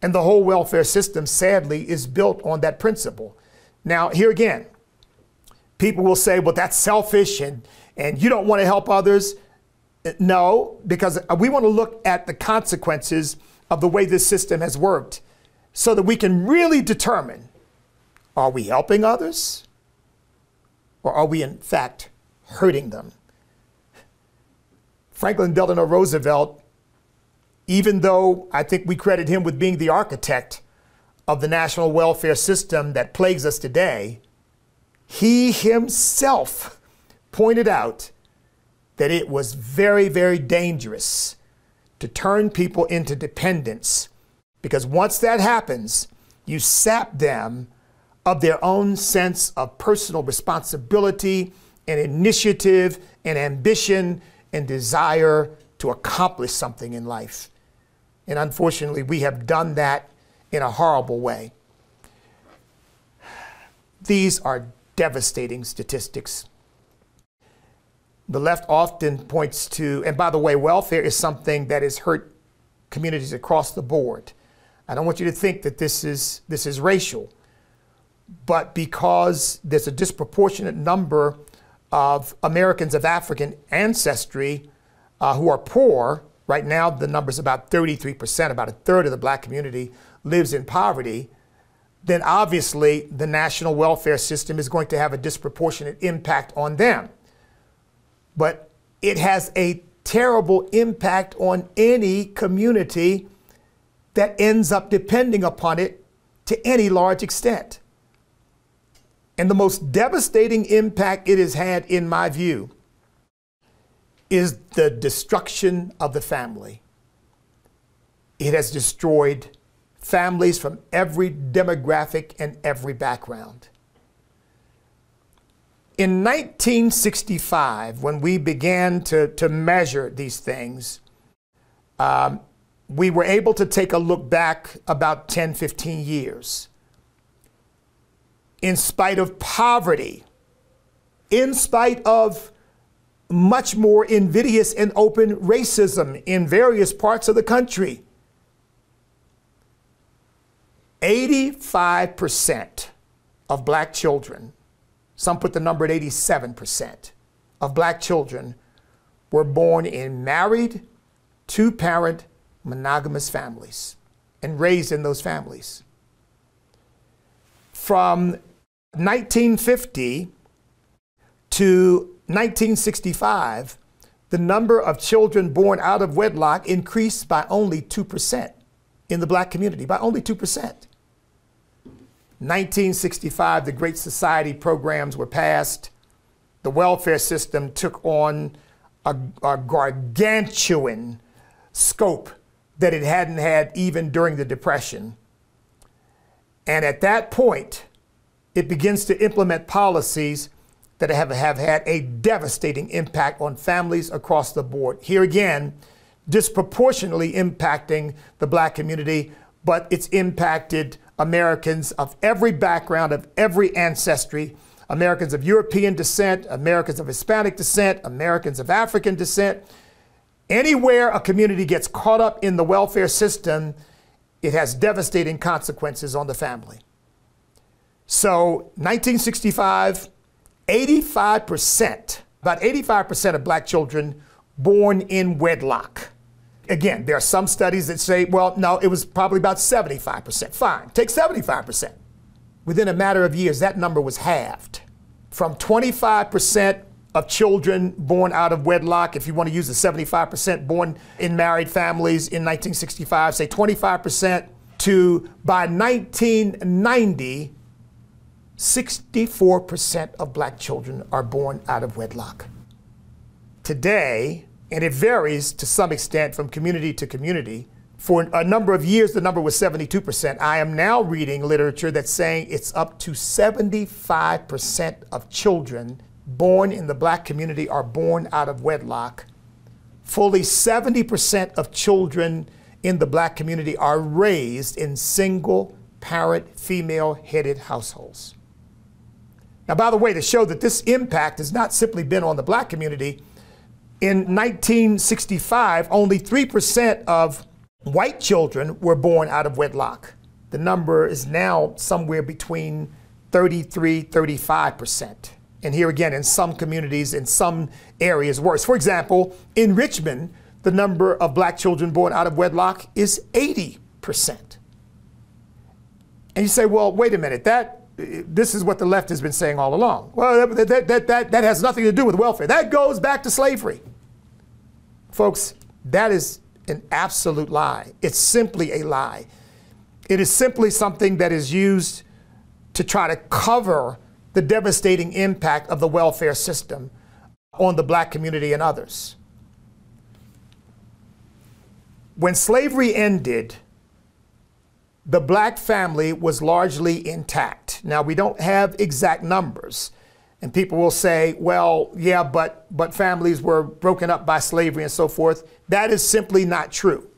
And the whole welfare system, sadly, is built on that principle. Now, here again, people will say, well, that's selfish and, and you don't want to help others. Uh, no, because uh, we want to look at the consequences of the way this system has worked so that we can really determine are we helping others or are we, in fact, hurting them? Franklin Delano Roosevelt even though I think we credit him with being the architect of the national welfare system that plagues us today, he himself pointed out that it was very, very dangerous to turn people into dependents because once that happens, you sap them of their own sense of personal responsibility and initiative and ambition and desire to accomplish something in life. And unfortunately, we have done that in a horrible way. These are devastating statistics. The left often points to, and by the way, welfare is something that has hurt communities across the board. I don't want you to think that this is, this is racial, but because there's a disproportionate number of Americans of African ancestry uh, who are poor, Right now, the number is about 33%, about a third of the black community lives in poverty. Then obviously, the national welfare system is going to have a disproportionate impact on them. But it has a terrible impact on any community that ends up depending upon it to any large extent. And the most devastating impact it has had, in my view, is the destruction of the family. It has destroyed families from every demographic and every background. In 1965, when we began to, to measure these things, um, we were able to take a look back about 10, 15 years. In spite of poverty, in spite of much more invidious and open racism in various parts of the country. 85% of black children, some put the number at 87%, of black children were born in married, two parent, monogamous families and raised in those families. From 1950 to 1965, the number of children born out of wedlock increased by only 2% in the black community, by only 2%. 1965, the Great Society programs were passed. The welfare system took on a, a gargantuan scope that it hadn't had even during the Depression. And at that point, it begins to implement policies that have, have had a devastating impact on families across the board. Here again, disproportionately impacting the black community but it's impacted Americans of every background, of every ancestry. Americans of European descent, Americans of Hispanic descent, Americans of African descent. Anywhere a community gets caught up in the welfare system, it has devastating consequences on the family. So, 1965, 85%, about 85% of black children born in wedlock. Again, there are some studies that say, well, no, it was probably about 75%. Fine, take 75%. Within a matter of years, that number was halved from 25% of children born out of wedlock, if you want to use the 75% born in married families in 1965, say 25%, to by 1990, 64% of black children are born out of wedlock. Today, and it varies to some extent from community to community, for a number of years, the number was 72%. I am now reading literature that's saying it's up to 75% of children born in the black community are born out of wedlock. Fully 70% of children in the black community are raised in single parent, female headed households. Now, by the way, to show that this impact has not simply been on the black community, in 1965, only 3% of white children were born out of wedlock. The number is now somewhere between 33, 35%. And here again, in some communities, in some areas, worse. For example, in Richmond, the number of black children born out of wedlock is 80%. And you say, well, wait a minute, that this is what the left has been saying all along. Well, that, that, that, that, that has nothing to do with welfare. That goes back to slavery. Folks, that is an absolute lie. It's simply a lie. It is simply something that is used to try to cover the devastating impact of the welfare system on the black community and others. When slavery ended, the black family was largely intact. Now, we don't have exact numbers. And people will say, well, yeah, but, but families were broken up by slavery and so forth. That is simply not true.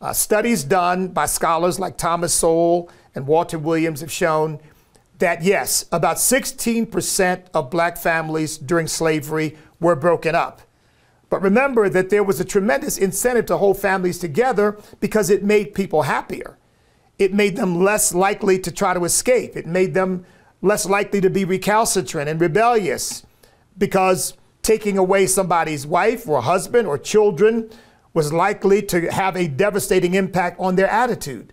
Uh, studies done by scholars like Thomas Sowell and Walter Williams have shown that yes, about 16% of black families during slavery were broken up. But remember that there was a tremendous incentive to hold families together because it made people happier. It made them less likely to try to escape. It made them less likely to be recalcitrant and rebellious because taking away somebody's wife or husband or children was likely to have a devastating impact on their attitude.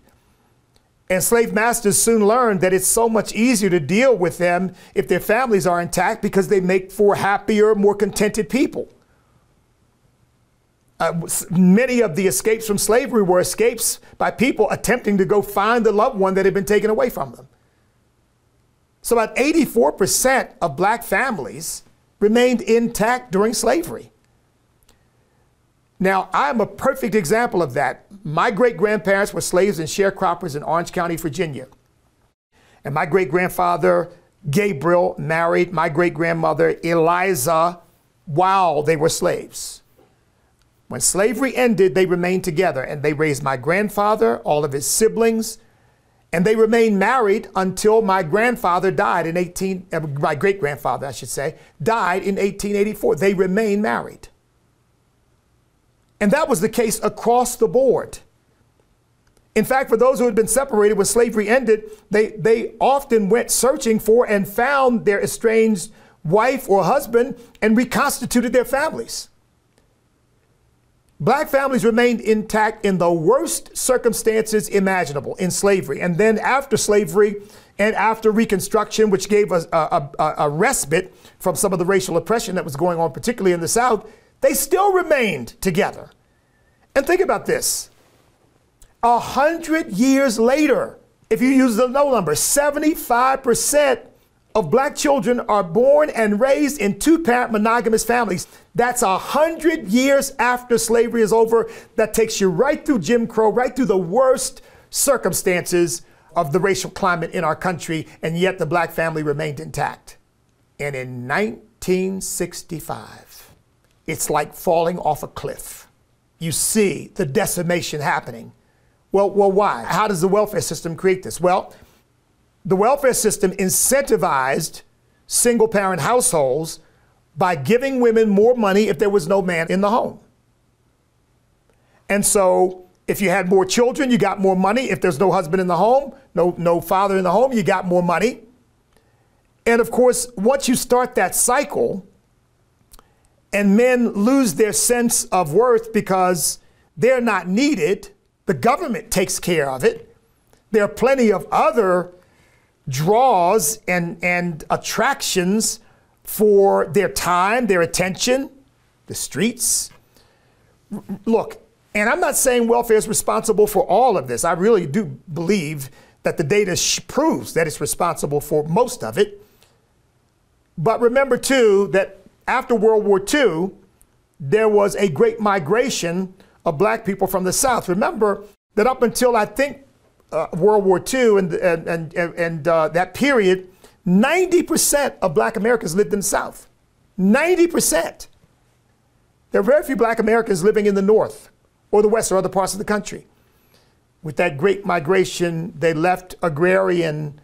And slave masters soon learned that it's so much easier to deal with them if their families are intact because they make for happier, more contented people. Uh, many of the escapes from slavery were escapes by people attempting to go find the loved one that had been taken away from them. So, about 84% of black families remained intact during slavery. Now, I'm a perfect example of that. My great grandparents were slaves and sharecroppers in Orange County, Virginia. And my great grandfather, Gabriel, married my great grandmother, Eliza, while they were slaves. When slavery ended, they remained together and they raised my grandfather, all of his siblings, and they remained married until my grandfather died in 18, uh, my great grandfather, I should say, died in 1884. They remained married. And that was the case across the board. In fact, for those who had been separated when slavery ended, they, they often went searching for and found their estranged wife or husband and reconstituted their families. Black families remained intact in the worst circumstances imaginable in slavery. And then after slavery and after Reconstruction, which gave us a, a, a, respite from some of the racial oppression that was going on, particularly in the South, they still remained together. And think about this a hundred years later, if you use the low number, 75% of black children are born and raised in two parent monogamous families. That's a hundred years after slavery is over. That takes you right through Jim Crow, right through the worst circumstances of the racial climate in our country, and yet the black family remained intact. And in 1965, it's like falling off a cliff. You see the decimation happening Well, well, why? How does the welfare system create this? Well, the welfare system incentivized single parent households by giving women more money if there was no man in the home. And so if you had more children, you got more money. If there's no husband in the home, no, no father in the home, you got more money. And of course, once you start that cycle, and men lose their sense of worth because they're not needed, the government takes care of it. There are plenty of other draws and, and attractions for their time, their attention, the streets. Look, and I'm not saying welfare is responsible for all of this. I really do believe that the data sh- proves that it's responsible for most of it. But remember, too, that after World War II, there was a great migration of black people from the South. Remember that up until I think uh, World War II and, and, and, and uh, that period, 90% of black Americans lived in the South. 90%. There are very few black Americans living in the North or the West or other parts of the country. With that great migration, they left agrarian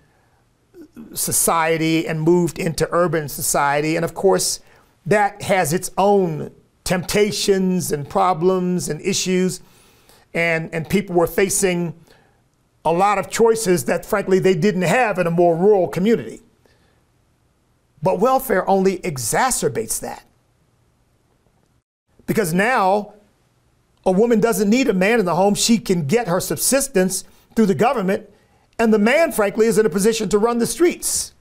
society and moved into urban society. And of course, that has its own temptations and problems and issues. And, and people were facing a lot of choices that, frankly, they didn't have in a more rural community. But welfare only exacerbates that. Because now a woman doesn't need a man in the home. She can get her subsistence through the government, and the man, frankly, is in a position to run the streets.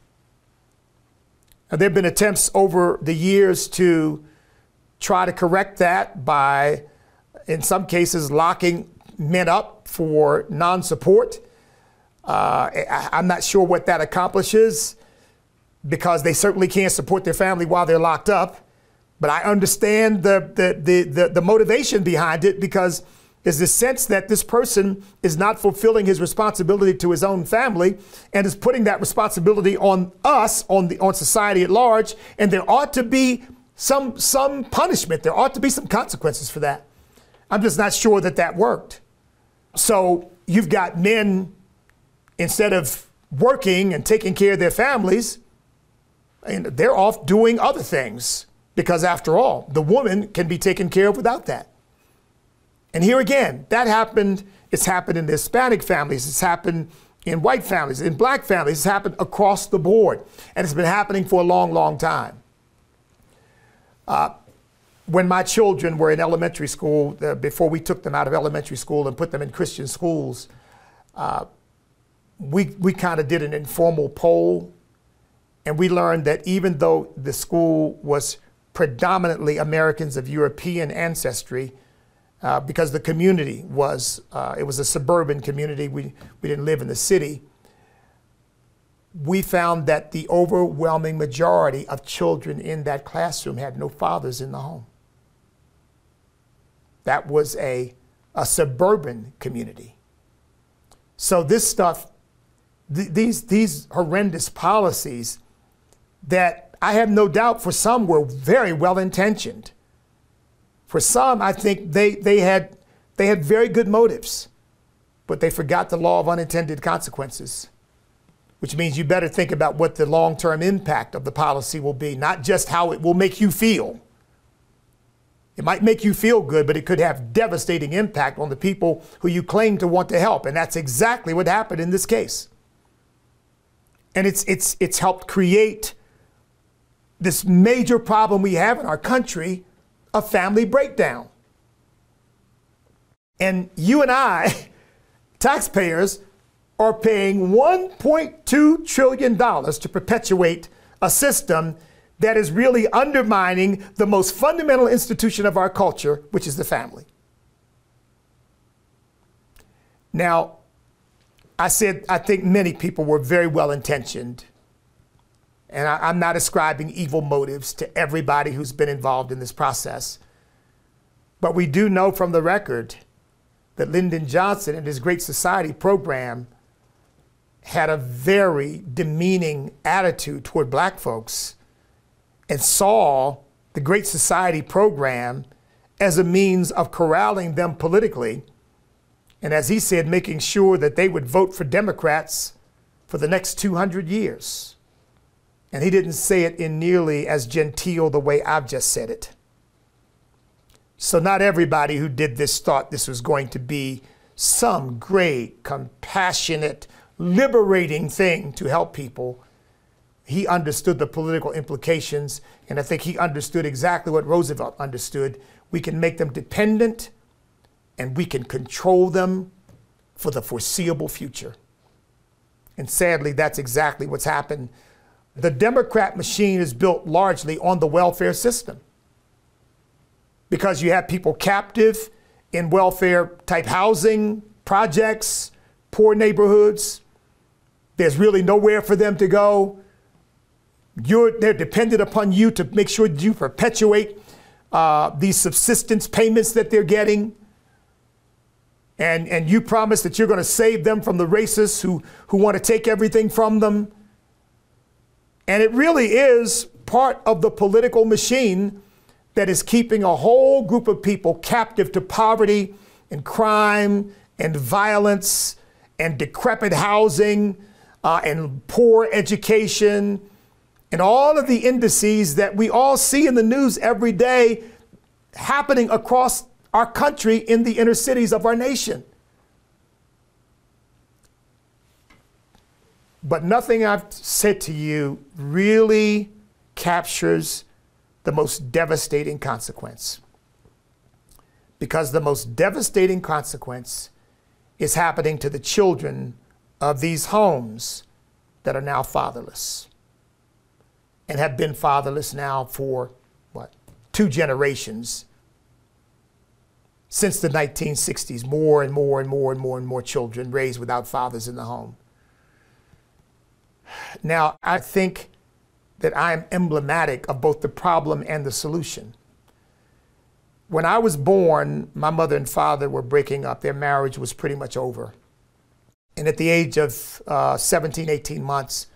Now, there have been attempts over the years to try to correct that by, in some cases, locking men up for non support. Uh, I'm not sure what that accomplishes because they certainly can't support their family while they're locked up. But I understand the, the, the, the, the motivation behind it because there's this sense that this person is not fulfilling his responsibility to his own family and is putting that responsibility on us, on the on society at large, and there ought to be some some punishment. There ought to be some consequences for that. I'm just not sure that that worked. So you've got men instead of working and taking care of their families, and they're off doing other things because after all, the woman can be taken care of without that. And here again, that happened, it's happened in the Hispanic families, it's happened in white families, in black families, it's happened across the board. And it's been happening for a long, long time. Uh, when my children were in elementary school, uh, before we took them out of elementary school and put them in Christian schools, uh, we, we kind of did an informal poll. And we learned that even though the school was predominantly Americans of European ancestry, uh, because the community was, uh, it was a suburban community. We, we didn't live in the city. We found that the overwhelming majority of children in that classroom had no fathers in the home. That was a, a suburban community. So this stuff, th- these, these horrendous policies that I have no doubt for some were very well intentioned. For some, I think they, they, had, they had very good motives, but they forgot the law of unintended consequences, which means you better think about what the long term impact of the policy will be, not just how it will make you feel. It might make you feel good, but it could have devastating impact on the people who you claim to want to help. And that's exactly what happened in this case. And it's, it's, it's helped create this major problem we have in our country a family breakdown. And you and I, taxpayers, are paying $1.2 trillion to perpetuate a system that is really undermining the most fundamental institution of our culture, which is the family. Now, I said I think many people were very well intentioned and I, am not ascribing evil motives to everybody who's been involved in this process. But we do know from the record that Lyndon Johnson and his Great Society program had a very demeaning attitude toward black folks and saw the Great Society program as a means of corralling them politically And as he said, making sure that they would vote for Democrats for the next 200 years. And he didn't say it in nearly as genteel the way I've just said it. So, not everybody who did this thought this was going to be some great, compassionate, liberating thing to help people. He understood the political implications, and I think he understood exactly what Roosevelt understood. We can make them dependent, and we can control them for the foreseeable future. And sadly, that's exactly what's happened. The Democrat machine is built largely on the welfare system because you have people captive in welfare type housing projects, poor neighborhoods. There's really nowhere for them to go. You're, they're dependent upon you to make sure that you perpetuate uh, these subsistence payments that they're getting. And, and you promise that you're going to save them from the racists who, who want to take everything from them. And it really is part of the political machine that is keeping a whole group of people captive to poverty and crime and violence and decrepit housing uh, and poor education and all of the indices that we all see in the news every day happening across our country in the inner cities of our nation. But nothing I've said to you really captures the most devastating consequence. Because the most devastating consequence is happening to the children of these homes that are now fatherless and have been fatherless now for what, two generations since the 1960s. More and more and more and more and more children raised without fathers in the home. Now, I think that I am emblematic of both the problem and the solution. When I was born, my mother and father were breaking up. Their marriage was pretty much over. And at the age of uh, 17, 18 months,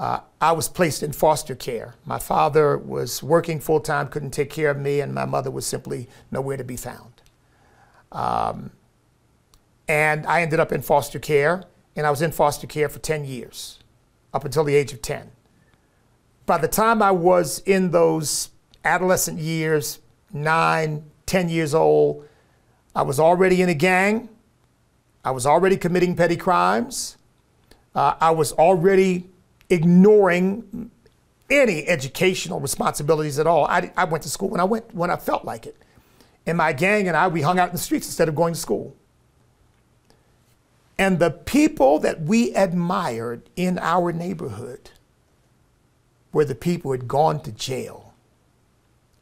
uh, I was placed in foster care. My father was working full time, couldn't take care of me, and my mother was simply nowhere to be found. Um, and I ended up in foster care, and I was in foster care for 10 years, up until the age of 10 by the time I was in those adolescent years, nine, 10 years old, I was already in a gang. I was already committing petty crimes. Uh, I was already ignoring any educational responsibilities at all. I, I went to school when I went when I felt like it. And my gang and I, we hung out in the streets instead of going to school. And the people that we admired in our neighborhood where the people who had gone to jail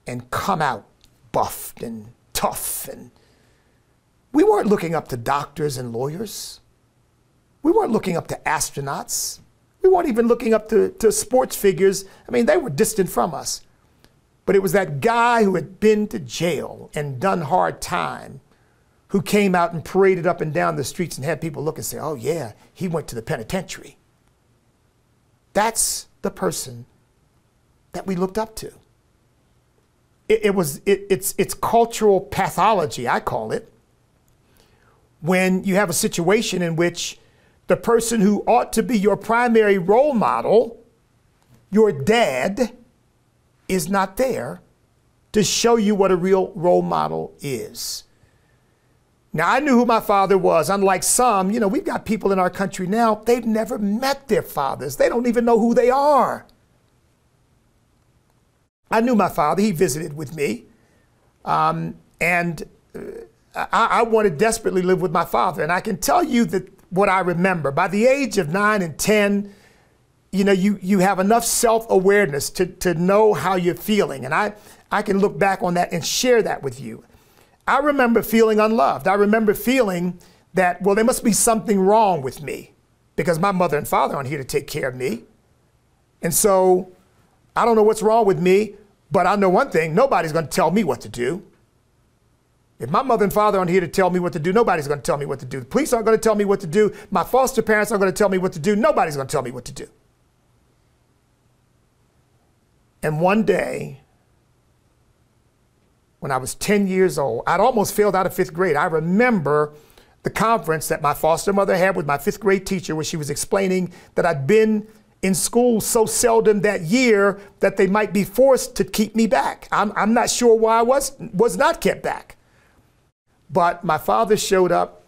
and come out buffed and tough. And we weren't looking up to doctors and lawyers. We weren't looking up to astronauts. We weren't even looking up to, to sports figures. I mean, they were distant from us. But it was that guy who had been to jail and done hard time who came out and paraded up and down the streets and had people look and say, oh, yeah, he went to the penitentiary. That's the person that we looked up to. It, it was it, it's it's cultural pathology, I call it. When you have a situation in which the person who ought to be your primary role model, your dad, is not there to show you what a real role model is. Now, I knew who my father was. Unlike some, you know, we've got people in our country now, they've never met their fathers. They don't even know who they are. I knew my father. He visited with me. Um, and uh, I, I, wanted desperately to live with my father. And I can tell you that what I remember by the age of nine and 10, you know, you, you have enough self awareness to, to know how you're feeling. And I, I can look back on that and share that with you. I remember feeling unloved. I remember feeling that, well, there must be something wrong with me because my mother and father aren't here to take care of me. And so I don't know what's wrong with me, but I know one thing nobody's going to tell me what to do. If my mother and father aren't here to tell me what to do, nobody's going to tell me what to do. The police aren't going to tell me what to do. My foster parents aren't going to tell me what to do. Nobody's going to tell me what to do. And one day, when I was 10 years old, I'd almost failed out of fifth grade. I remember the conference that my foster mother had with my fifth grade teacher, where she was explaining that I'd been in school so seldom that year that they might be forced to keep me back. I'm, I'm not sure why I was, was not kept back. But my father showed up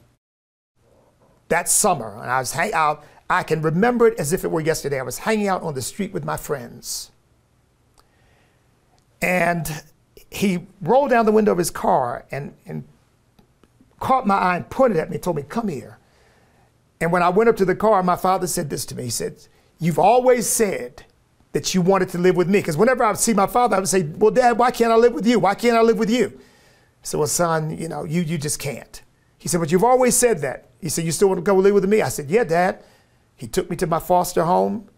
that summer, and I was hang out. I can remember it as if it were yesterday. I was hanging out on the street with my friends. And he rolled down the window of his car and, and caught my eye and pointed at me told me, Come here. And when I went up to the car, my father said this to me. He said, You've always said that you wanted to live with me. Because whenever I would see my father, I would say, Well, Dad, why can't I live with you? Why can't I live with you? Said, Well, son, you know, you, you just can't. He said, But you've always said that. He said, You still want to go live with me? I said, Yeah, Dad. He took me to my foster home,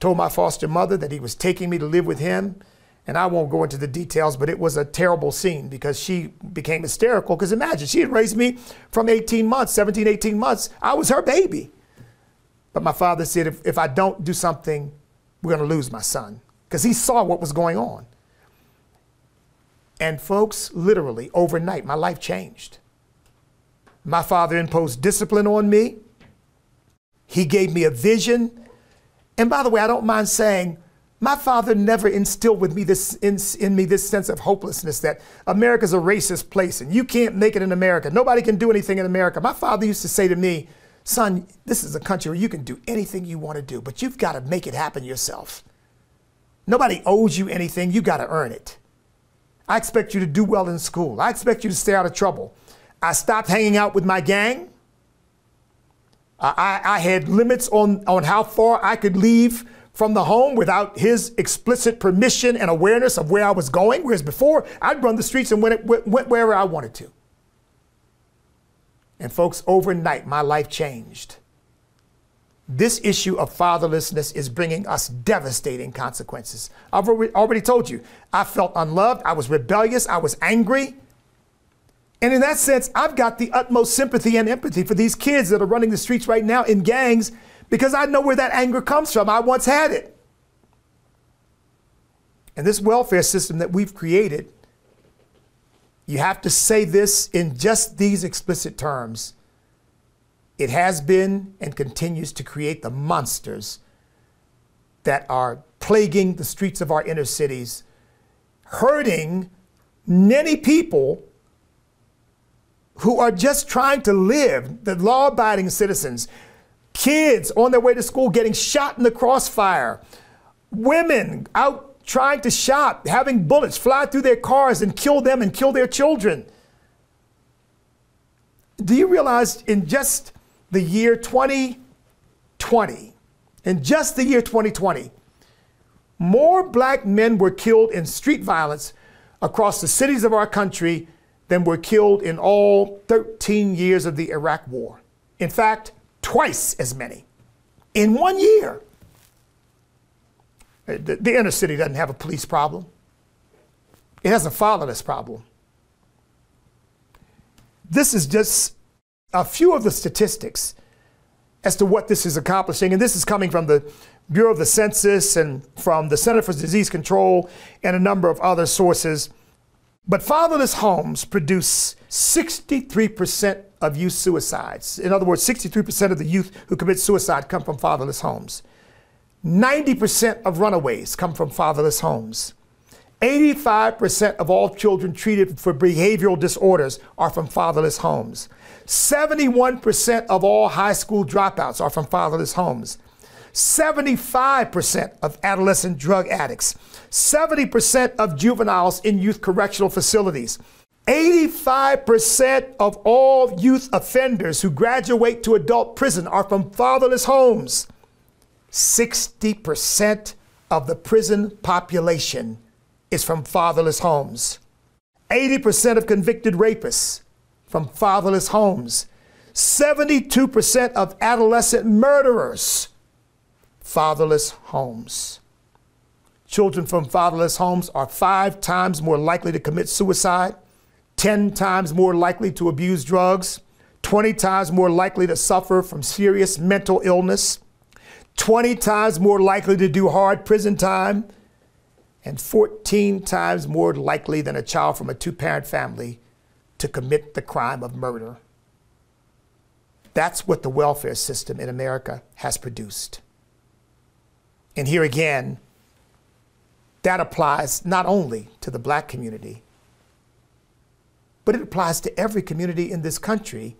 told my foster mother that he was taking me to live with him. And I won't go into the details, but it was a terrible scene because she became hysterical. Because imagine, she had raised me from 18 months, 17, 18 months. I was her baby. But my father said, if, if I don't do something, we're going to lose my son. Because he saw what was going on. And folks, literally, overnight, my life changed. My father imposed discipline on me. He gave me a vision. And by the way, I don't mind saying, my father never instilled with me this in, in, me this sense of hopelessness that America's a racist place and you can't make it in America. Nobody can do anything in America. My father used to say to me, son, this is a country where you can do anything you want to do, but you've got to make it happen yourself. Nobody owes you anything. You got to earn it. I expect you to do well in school. I expect you to stay out of trouble. I stopped hanging out with my gang. I, I, had limits on, on how far I could leave from the home without his explicit permission and awareness of where I was going. Whereas before, I'd run the streets and went, went, went wherever I wanted to. And folks, overnight, my life changed. This issue of fatherlessness is bringing us devastating consequences. I've already told you, I felt unloved, I was rebellious, I was angry. And in that sense, I've got the utmost sympathy and empathy for these kids that are running the streets right now in gangs because I know where that anger comes from. I once had it. And this welfare system that we've created, you have to say this in just these explicit terms. It has been and continues to create the monsters that are plaguing the streets of our inner cities, hurting many people who are just trying to live, the law abiding citizens kids on their way to school getting shot in the crossfire, women out trying to shop, having bullets fly through their cars and kill them and kill their children. Do you realize in just the year 2020, in just the year 2020, more black men were killed in street violence across the cities of our country than were killed in all 13 years of the Iraq War. In fact, twice as many in one year. Uh, the, the inner city doesn't have a police problem, it has a fatherless problem. This is just a few of the statistics as to what this is accomplishing. And this is coming from the Bureau of the Census and from the Center for Disease Control and a number of other sources. But fatherless homes produce 63% of youth suicides. In other words, 63% of the youth who commit suicide come from fatherless homes. 90% of runaways come from fatherless homes. 85% of all children treated for behavioral disorders are from fatherless homes. 71% of all high school dropouts are from fatherless homes. 75% of adolescent drug addicts, 70% of juveniles in youth correctional facilities, 85% of all youth offenders who graduate to adult prison are from fatherless homes. 60% of the prison population is from fatherless homes. 80% of convicted rapists from fatherless homes. 72% of adolescent murderers, fatherless homes. Children from fatherless homes are five times more likely to commit suicide 10 times more likely to abuse drugs, 20 times more likely to suffer from serious mental illness, 20 times more likely to do hard prison time, and 14 times more likely than a child from a two parent family to commit the crime of murder. That's what the welfare system in America has produced. And here again, that applies not only to the black community, but it applies to every community in this country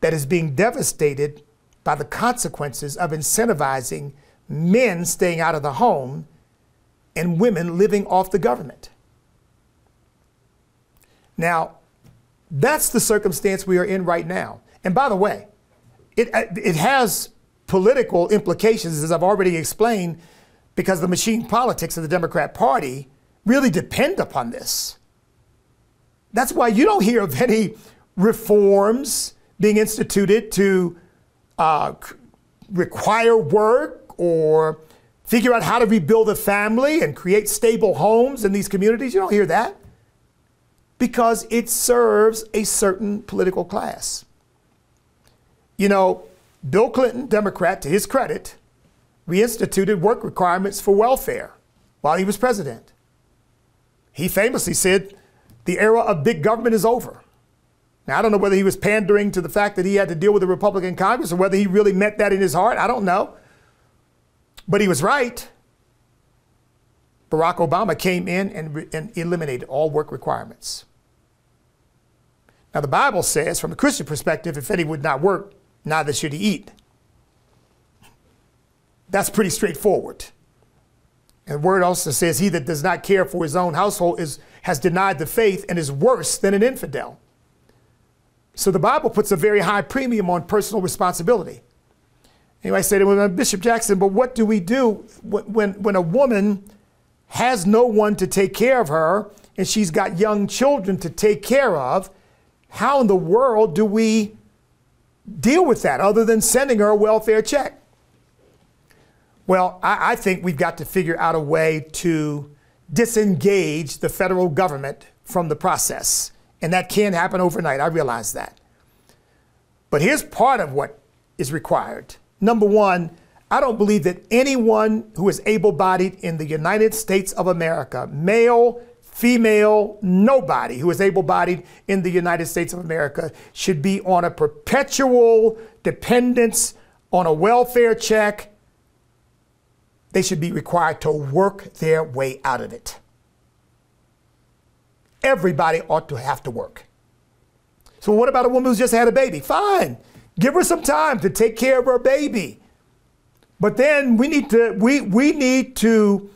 that is being devastated by the consequences of incentivizing men staying out of the home and women living off the government. Now, that's the circumstance we are in right now. And by the way, it, it has political implications, as I've already explained, because the machine politics of the Democrat Party really depend upon this. That's why you don't hear of any reforms being instituted to uh, require work or figure out how to rebuild a family and create stable homes in these communities. You don't hear that because it serves a certain political class. You know, Bill Clinton, Democrat, to his credit, reinstituted work requirements for welfare while he was president. He famously said, the era of big government is over. Now, I don't know whether he was pandering to the fact that he had to deal with the Republican Congress or whether he really meant that in his heart. I don't know. But he was right. Barack Obama came in and, and eliminated all work requirements. Now, the Bible says, from a Christian perspective, if any would not work, neither should he eat. That's pretty straightforward. And the word also says, He that does not care for his own household is, has denied the faith and is worse than an infidel. So the Bible puts a very high premium on personal responsibility. Anyway, I said, well, Bishop Jackson, but what do we do when, when a woman has no one to take care of her and she's got young children to take care of? How in the world do we deal with that other than sending her a welfare check? Well, I, I think we've got to figure out a way to disengage the federal government from the process. And that can't happen overnight. I realize that. But here's part of what is required. Number one, I don't believe that anyone who is able bodied in the United States of America, male, female, nobody who is able bodied in the United States of America, should be on a perpetual dependence on a welfare check they should be required to work their way out of it. Everybody ought to have to work. So, what about a woman who's just had a baby? Fine, give her some time to take care of her baby. But then we need to we, we need to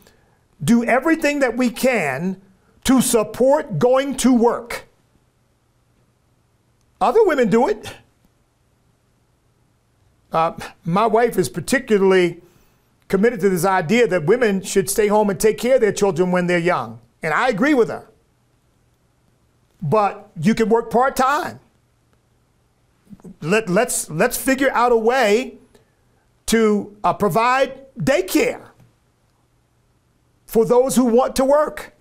do everything that we can to support going to work. Other women do it. Uh, my wife is particularly committed to this idea that women should stay home and take care of their children when they're young. And I agree with her. But you can work part time. Let, let's, let's figure out a way to uh, provide daycare for those who want to work.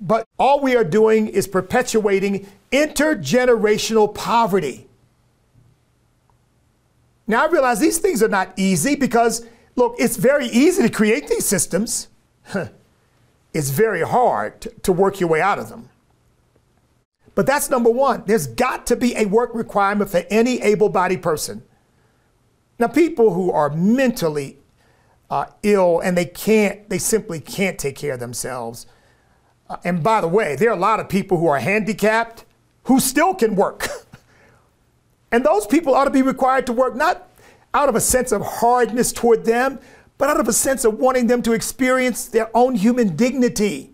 But all we are doing is perpetuating intergenerational poverty. Now I realize these things are not easy because, look, it's very easy to create these systems. it's very hard to work your way out of them. But that's number one. There's got to be a work requirement for any able bodied person. Now, people who are mentally uh, ill and they can't, they simply can't take care of themselves. And by the way, there are a lot of people who are handicapped who still can work. And those people ought to be required to work not out of a sense of hardness toward them, but out of a sense of wanting them to experience their own human dignity,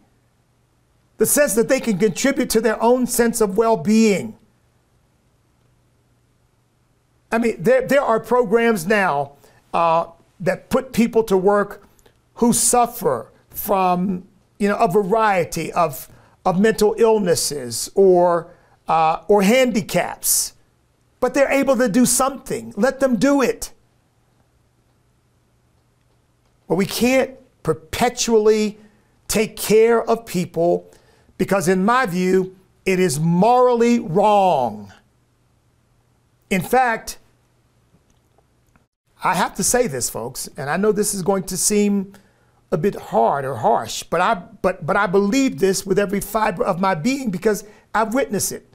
the sense that they can contribute to their own sense of well being. I mean, there, there are programs now uh, that put people to work who suffer from you know, a variety of, of mental illnesses or, uh, or handicaps but they're able to do something. Let them do it. But we can't perpetually take care of people because, in my view, it is morally wrong. In fact, I have to say this, folks, and I know this is going to seem a bit hard or harsh, but I, but, but I believe this with every fiber of my being because I've witnessed it.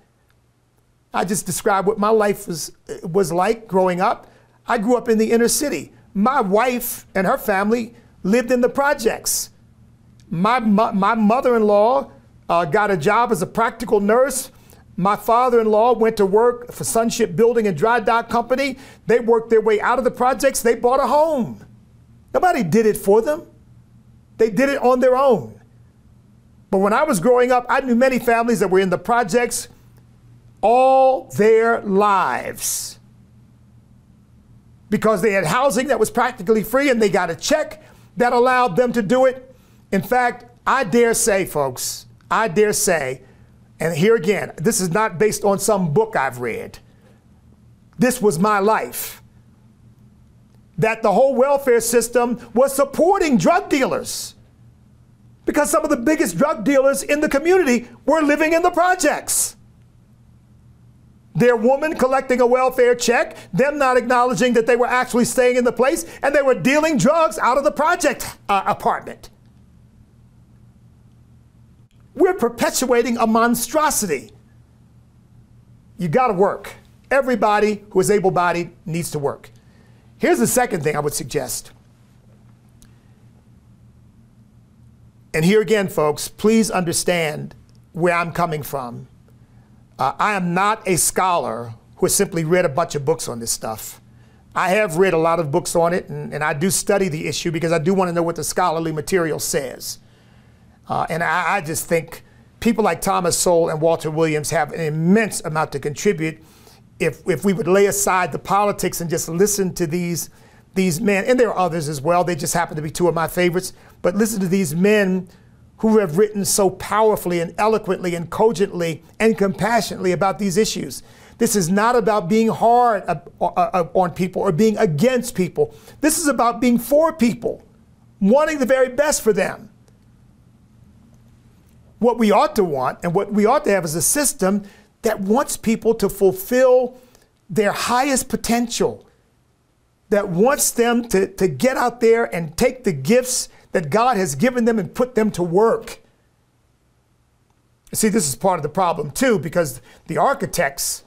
I just described what my life was, was like growing up. I grew up in the inner city. My wife and her family lived in the projects. My, my, my mother in law uh, got a job as a practical nurse. My father in law went to work for Sun Shipbuilding and Dry Dock Company. They worked their way out of the projects. They bought a home. Nobody did it for them, they did it on their own. But when I was growing up, I knew many families that were in the projects all their lives because they had housing that was practically free and they got a check that allowed them to do it. In fact, I dare say, folks, I dare say, and here again, this is not based on some book I've read. This was my life. That the whole welfare system was supporting drug dealers because some of the biggest drug dealers in the community were living in the projects. Their woman collecting a welfare check, them not acknowledging that they were actually staying in the place, and they were dealing drugs out of the project uh, apartment. We're perpetuating a monstrosity. You got to work. Everybody who is able bodied needs to work. Here's the second thing I would suggest And here again, folks, please understand where I'm coming from. Uh, I am not a scholar who has simply read a bunch of books on this stuff. I have read a lot of books on it, and, and I do study the issue because I do want to know what the scholarly material says. Uh, and I, I just think people like Thomas Sowell and Walter Williams have an immense amount to contribute if, if we would lay aside the politics and just listen to these, these men. And there are others as well, they just happen to be two of my favorites. But listen to these men who have written so powerfully and eloquently and cogently and compassionately about these issues. This is not about being hard on people or being against people. This is about being for people, wanting the very best for them. What we ought to want and what we ought to have is a system that wants people to fulfill their highest potential, that wants them to, to get out there and take the gifts that God has given them and put them to work. See, this is part of the problem too, because the architects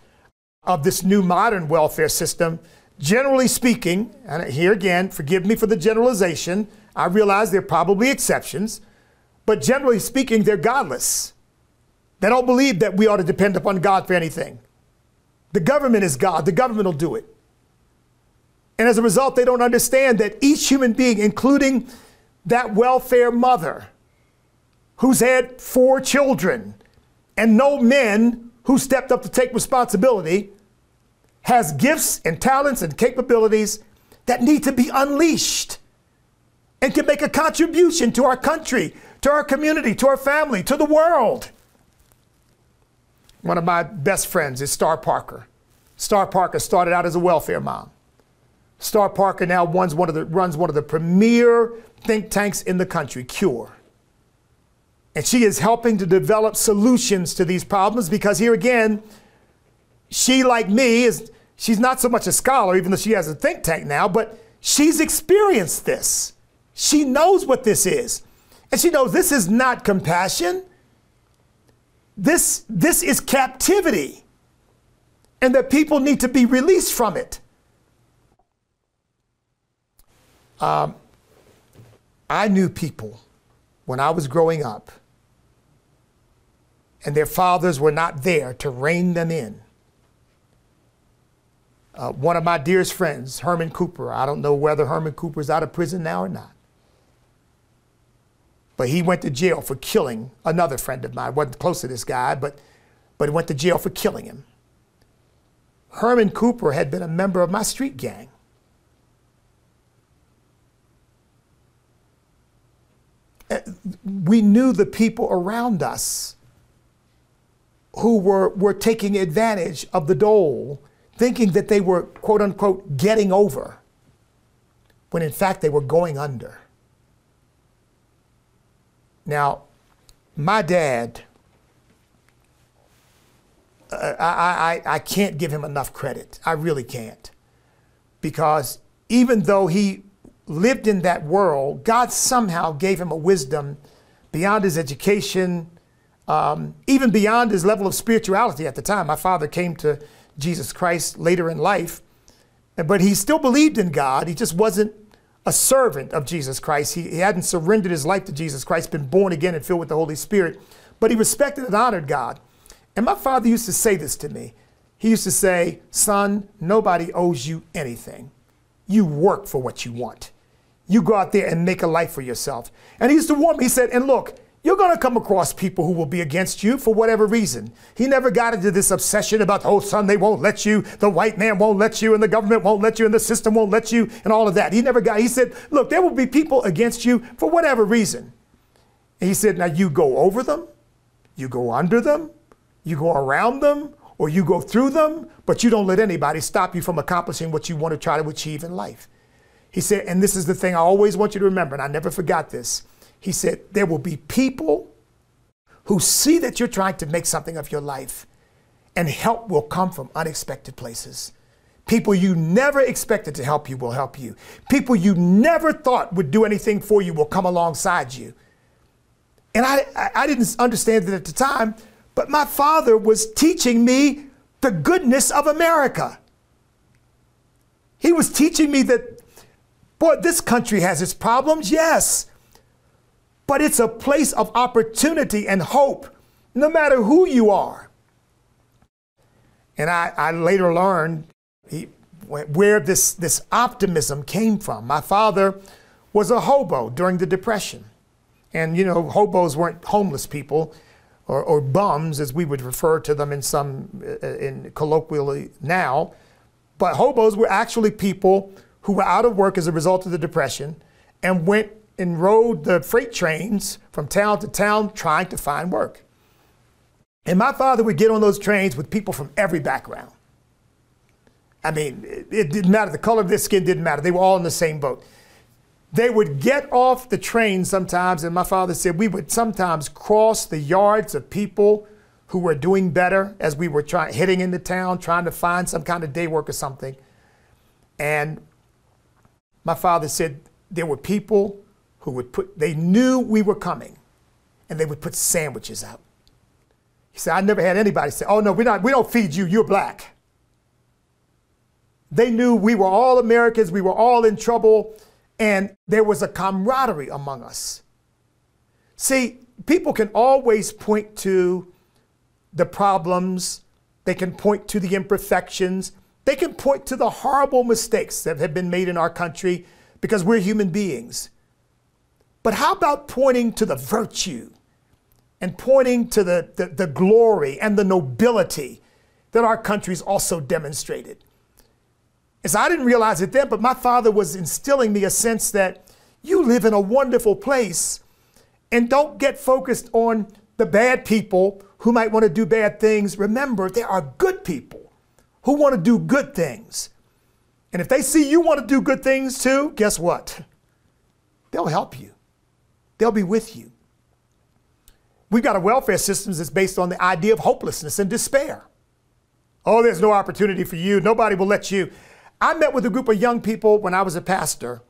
of this new modern welfare system, generally speaking, and here again, forgive me for the generalization, I realize there are probably exceptions, but generally speaking, they're godless. They don't believe that we ought to depend upon God for anything. The government is God, the government will do it. And as a result, they don't understand that each human being, including that welfare mother who's had four children and no men who stepped up to take responsibility has gifts and talents and capabilities that need to be unleashed and can make a contribution to our country, to our community, to our family, to the world. One of my best friends is Star Parker. Star Parker started out as a welfare mom. Star Parker now runs one of the, runs one of the premier think tanks in the country, CURE. And she is helping to develop solutions to these problems because here again, she, like me, is she's not so much a scholar, even though she has a think tank now, but she's experienced this. She knows what this is. And she knows this is not compassion. This, this is captivity. And that people need to be released from it. Um, I knew people when I was growing up, and their fathers were not there to rein them in. Uh, one of my dearest friends, Herman Cooper, I don't know whether Herman Cooper is out of prison now or not, but he went to jail for killing another friend of mine. wasn't close to this guy, but but went to jail for killing him. Herman Cooper had been a member of my street gang. Eh, we knew the people around us who were, were taking advantage of the dole, thinking that they were, quote unquote, getting over, when in fact they were going under. Now, my dad, uh, I, I, I can't give him enough credit. I really can't. Because even though he lived in that world, God somehow gave him a wisdom beyond his education, um, even beyond his level of spirituality at the time. My father came to Jesus Christ later in life, but he still believed in God. He just wasn't a servant of Jesus Christ. He, he hadn't surrendered his life to Jesus Christ, been born again and filled with the Holy Spirit, but he respected and honored God. And my father used to say this to me. He used to say, Son, nobody owes you anything. You work for what you want. You go out there and make a life for yourself. And he used to warn me, he said, and look, you're going to come across people who will be against you for whatever reason. He never got into this obsession about, oh, son, they won't let you, the white man won't let you, and the government won't let you, and the system won't let you, and all of that. He never got, he said, look, there will be people against you for whatever reason. And he said, now you go over them, you go under them, you go around them, or you go through them, but you don't let anybody stop you from accomplishing what you want to try to achieve in life. He said, and this is the thing I always want you to remember, and I never forgot this. He said, There will be people who see that you're trying to make something of your life, and help will come from unexpected places. People you never expected to help you will help you. People you never thought would do anything for you will come alongside you. And I, I didn't understand it at the time, but my father was teaching me the goodness of America. He was teaching me that, boy, this country has its problems, yes but it's a place of opportunity and hope, no matter who you are. And I, I later learned he, where this, this optimism came from. My father was a hobo during the Depression. And, you know, hobos weren't homeless people or, or bums, as we would refer to them in some, uh, in colloquially now. But hobos were actually people who were out of work as a result of the Depression and went and rode the freight trains from town to town trying to find work. And my father would get on those trains with people from every background. I mean, it, didn't matter. The color of their skin didn't matter. They were all in the same boat. They would get off the train sometimes, and my father said we would sometimes cross the yards of people who were doing better as we were trying hitting into town, trying to find some kind of day work or something. And my father said there were people who would put, they knew we were coming and they would put sandwiches out. He said, I never had anybody say, oh no, we're not, we don't feed you, you're black. They knew we were all Americans, we were all in trouble, and there was a camaraderie among us. See, people can always point to the problems, they can point to the imperfections, they can point to the horrible mistakes that have been made in our country because we're human beings. But how about pointing to the virtue and pointing to the, the, the glory and the nobility that our country's also demonstrated? And so I didn't realize it then, but my father was instilling me a sense that you live in a wonderful place and don't get focused on the bad people who might want to do bad things. Remember, there are good people who want to do good things. And if they see you want to do good things too, guess what? They'll help you. They'll be with you. We've got a welfare system that's based on the idea of hopelessness and despair. Oh, there's no opportunity for you. Nobody will let you. I met with a group of young people when I was a pastor,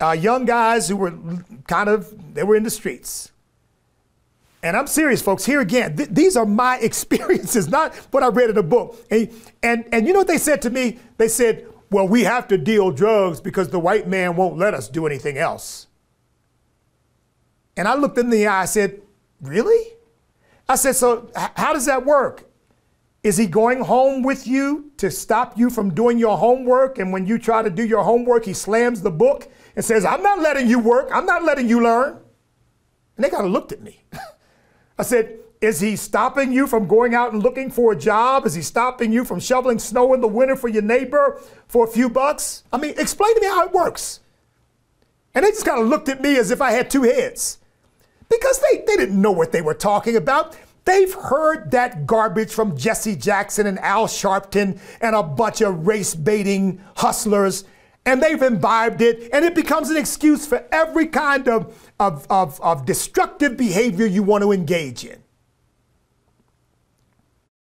uh, young guys who were kind of, they were in the streets. And I'm serious, folks. Here again, th- these are my experiences, not what I read in a book. And, and, and you know what they said to me? They said, well, we have to deal drugs because the white man won't let us do anything else. And I looked in the eye, I said, Really? I said, So how does that work? Is he going home with you to stop you from doing your homework? And when you try to do your homework, he slams the book and says, I'm not letting you work. I'm not letting you learn. And they kind of looked at me. I said, Is he stopping you from going out and looking for a job? Is he stopping you from shoveling snow in the winter for your neighbor for a few bucks? I mean, explain to me how it works. And they just kind of looked at me as if I had two heads because they, they didn't know what they were talking about. They've heard that garbage from Jesse Jackson and Al Sharpton and a bunch of race baiting hustlers, and they've imbibed it, and it becomes an excuse for every kind of, of, of, of destructive behavior you want to engage in.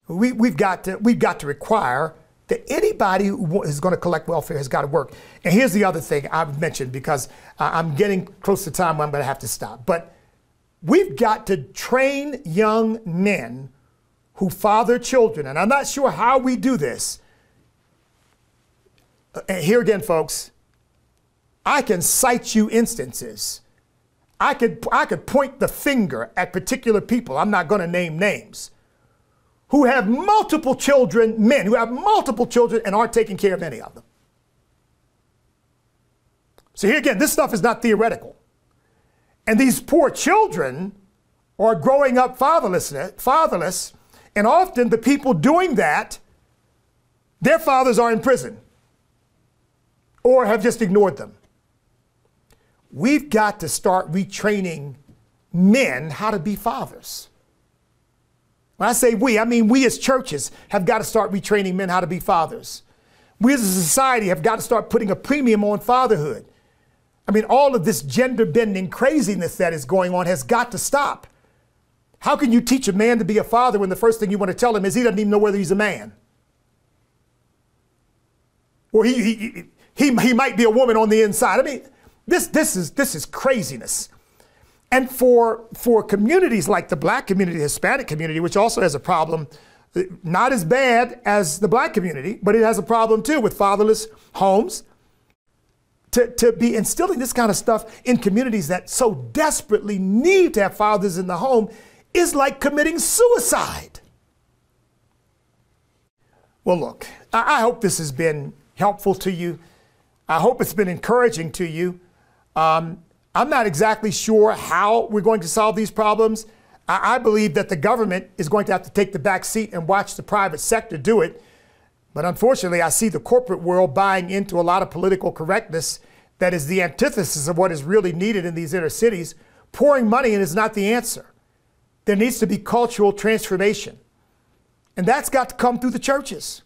We, we've, got to, we've got to require that anybody who is going to collect welfare has got to work. And here's the other thing I've mentioned because I'm getting close to time where I'm going to have to stop. But we've got to train young men who father children. And I'm not sure how we do this. Uh, and here again, folks, I can cite you instances. I could, I could point the finger at particular people. I'm not going to name names. Who have multiple children, men who have multiple children and aren't taking care of any of them. So here again, this stuff is not theoretical. And these poor children are growing up fatherless, fatherless, and often the people doing that, their fathers are in prison or have just ignored them. We've got to start retraining men how to be fathers. When I say we, I mean we as churches have got to start retraining men how to be fathers. We as a society have got to start putting a premium on fatherhood. I mean, all of this gender bending craziness that is going on has got to stop. How can you teach a man to be a father when the first thing you want to tell him is he doesn't even know whether he's a man? Or he, he, he, he might be a woman on the inside. I mean, this, this, is, this is craziness. And for, for communities like the black community, the Hispanic community, which also has a problem, not as bad as the black community, but it has a problem too with fatherless homes, to, to be instilling this kind of stuff in communities that so desperately need to have fathers in the home is like committing suicide. Well, look, I, I hope this has been helpful to you. I hope it's been encouraging to you. Um, I'm not exactly sure how we're going to solve these problems. I, I believe that the government is going to have to take the back seat and watch the private sector do it but unfortunately, I see the corporate world buying into a lot of political correctness that is the antithesis of what is really needed in these inner cities. Pouring money in is not the answer. There needs to be cultural transformation. And that's got to come through the churches.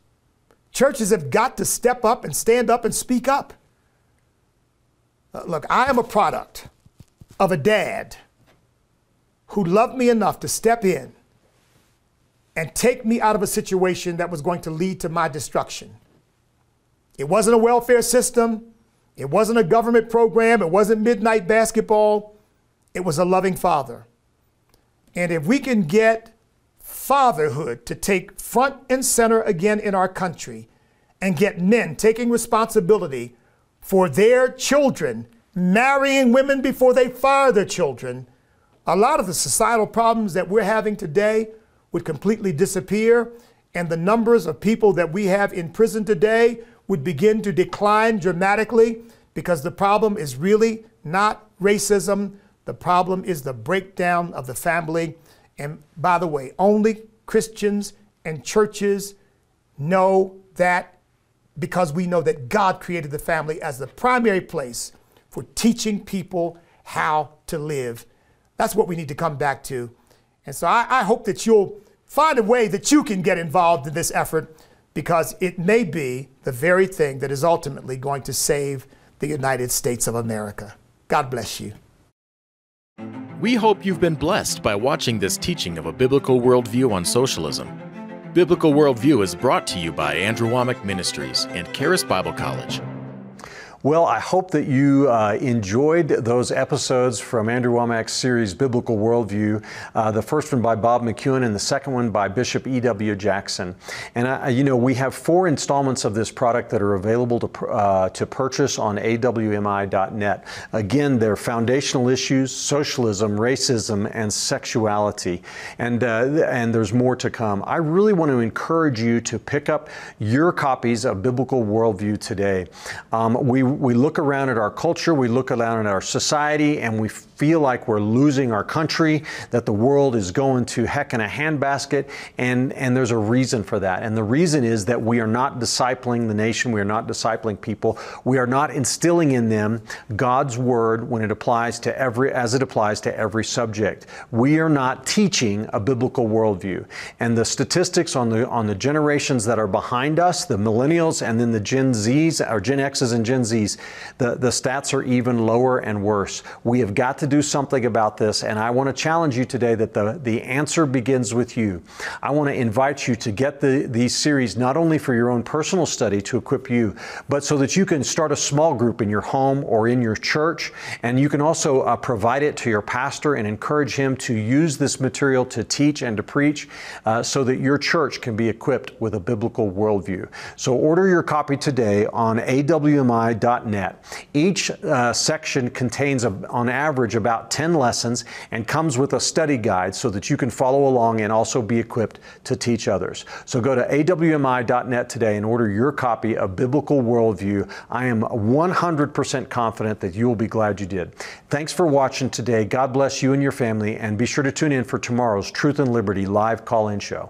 Churches have got to step up and stand up and speak up. Uh, look, I am a product of a dad who loved me enough to step in and take me out of a situation that was going to lead to my destruction. It wasn't a welfare system, it wasn't a government program, it wasn't midnight basketball, it was a loving father. And if we can get fatherhood to take front and center again in our country and get men taking responsibility for their children, marrying women before they fire their children, a lot of the societal problems that we're having today would completely disappear, and the numbers of people that we have in prison today would begin to decline dramatically because the problem is really not racism. The problem is the breakdown of the family. And by the way, only Christians and churches know that because we know that God created the family as the primary place for teaching people how to live. That's what we need to come back to. And so I, I hope that you'll find a way that you can get involved in this effort because it may be the very thing that is ultimately going to save the United States of America. God bless you. We hope you've been blessed by watching this teaching of a biblical worldview on socialism. Biblical Worldview is brought to you by Andrew Wommack Ministries and Charis Bible College. Well, I hope that you uh, enjoyed those episodes from Andrew Wommack's series Biblical Worldview. Uh, the first one by Bob McEwen and the second one by Bishop E.W. Jackson. And I, you know, we have four installments of this product that are available to uh, to purchase on awmi.net. Again, they're foundational issues: socialism, racism, and sexuality. And uh, and there's more to come. I really want to encourage you to pick up your copies of Biblical Worldview today. Um, we we look around at our culture, we look around at our society, and we feel like we're losing our country, that the world is going to heck in a handbasket, and, and there's a reason for that. And the reason is that we are not discipling the nation, we are not discipling people, we are not instilling in them God's word when it applies to every, as it applies to every subject. We are not teaching a biblical worldview. And the statistics on the, on the generations that are behind us, the millennials and then the Gen Zs, or Gen Xs and Gen Zs, the, the stats are even lower and worse. We have got to do something about this, and I want to challenge you today that the, the answer begins with you. I want to invite you to get the, these series not only for your own personal study to equip you, but so that you can start a small group in your home or in your church, and you can also uh, provide it to your pastor and encourage him to use this material to teach and to preach uh, so that your church can be equipped with a biblical worldview. So order your copy today on awmi.net. Each uh, section contains, a, on average, about 10 lessons and comes with a study guide so that you can follow along and also be equipped to teach others. So go to awmi.net today and order your copy of Biblical Worldview. I am 100% confident that you will be glad you did. Thanks for watching today. God bless you and your family, and be sure to tune in for tomorrow's Truth and Liberty live call in show.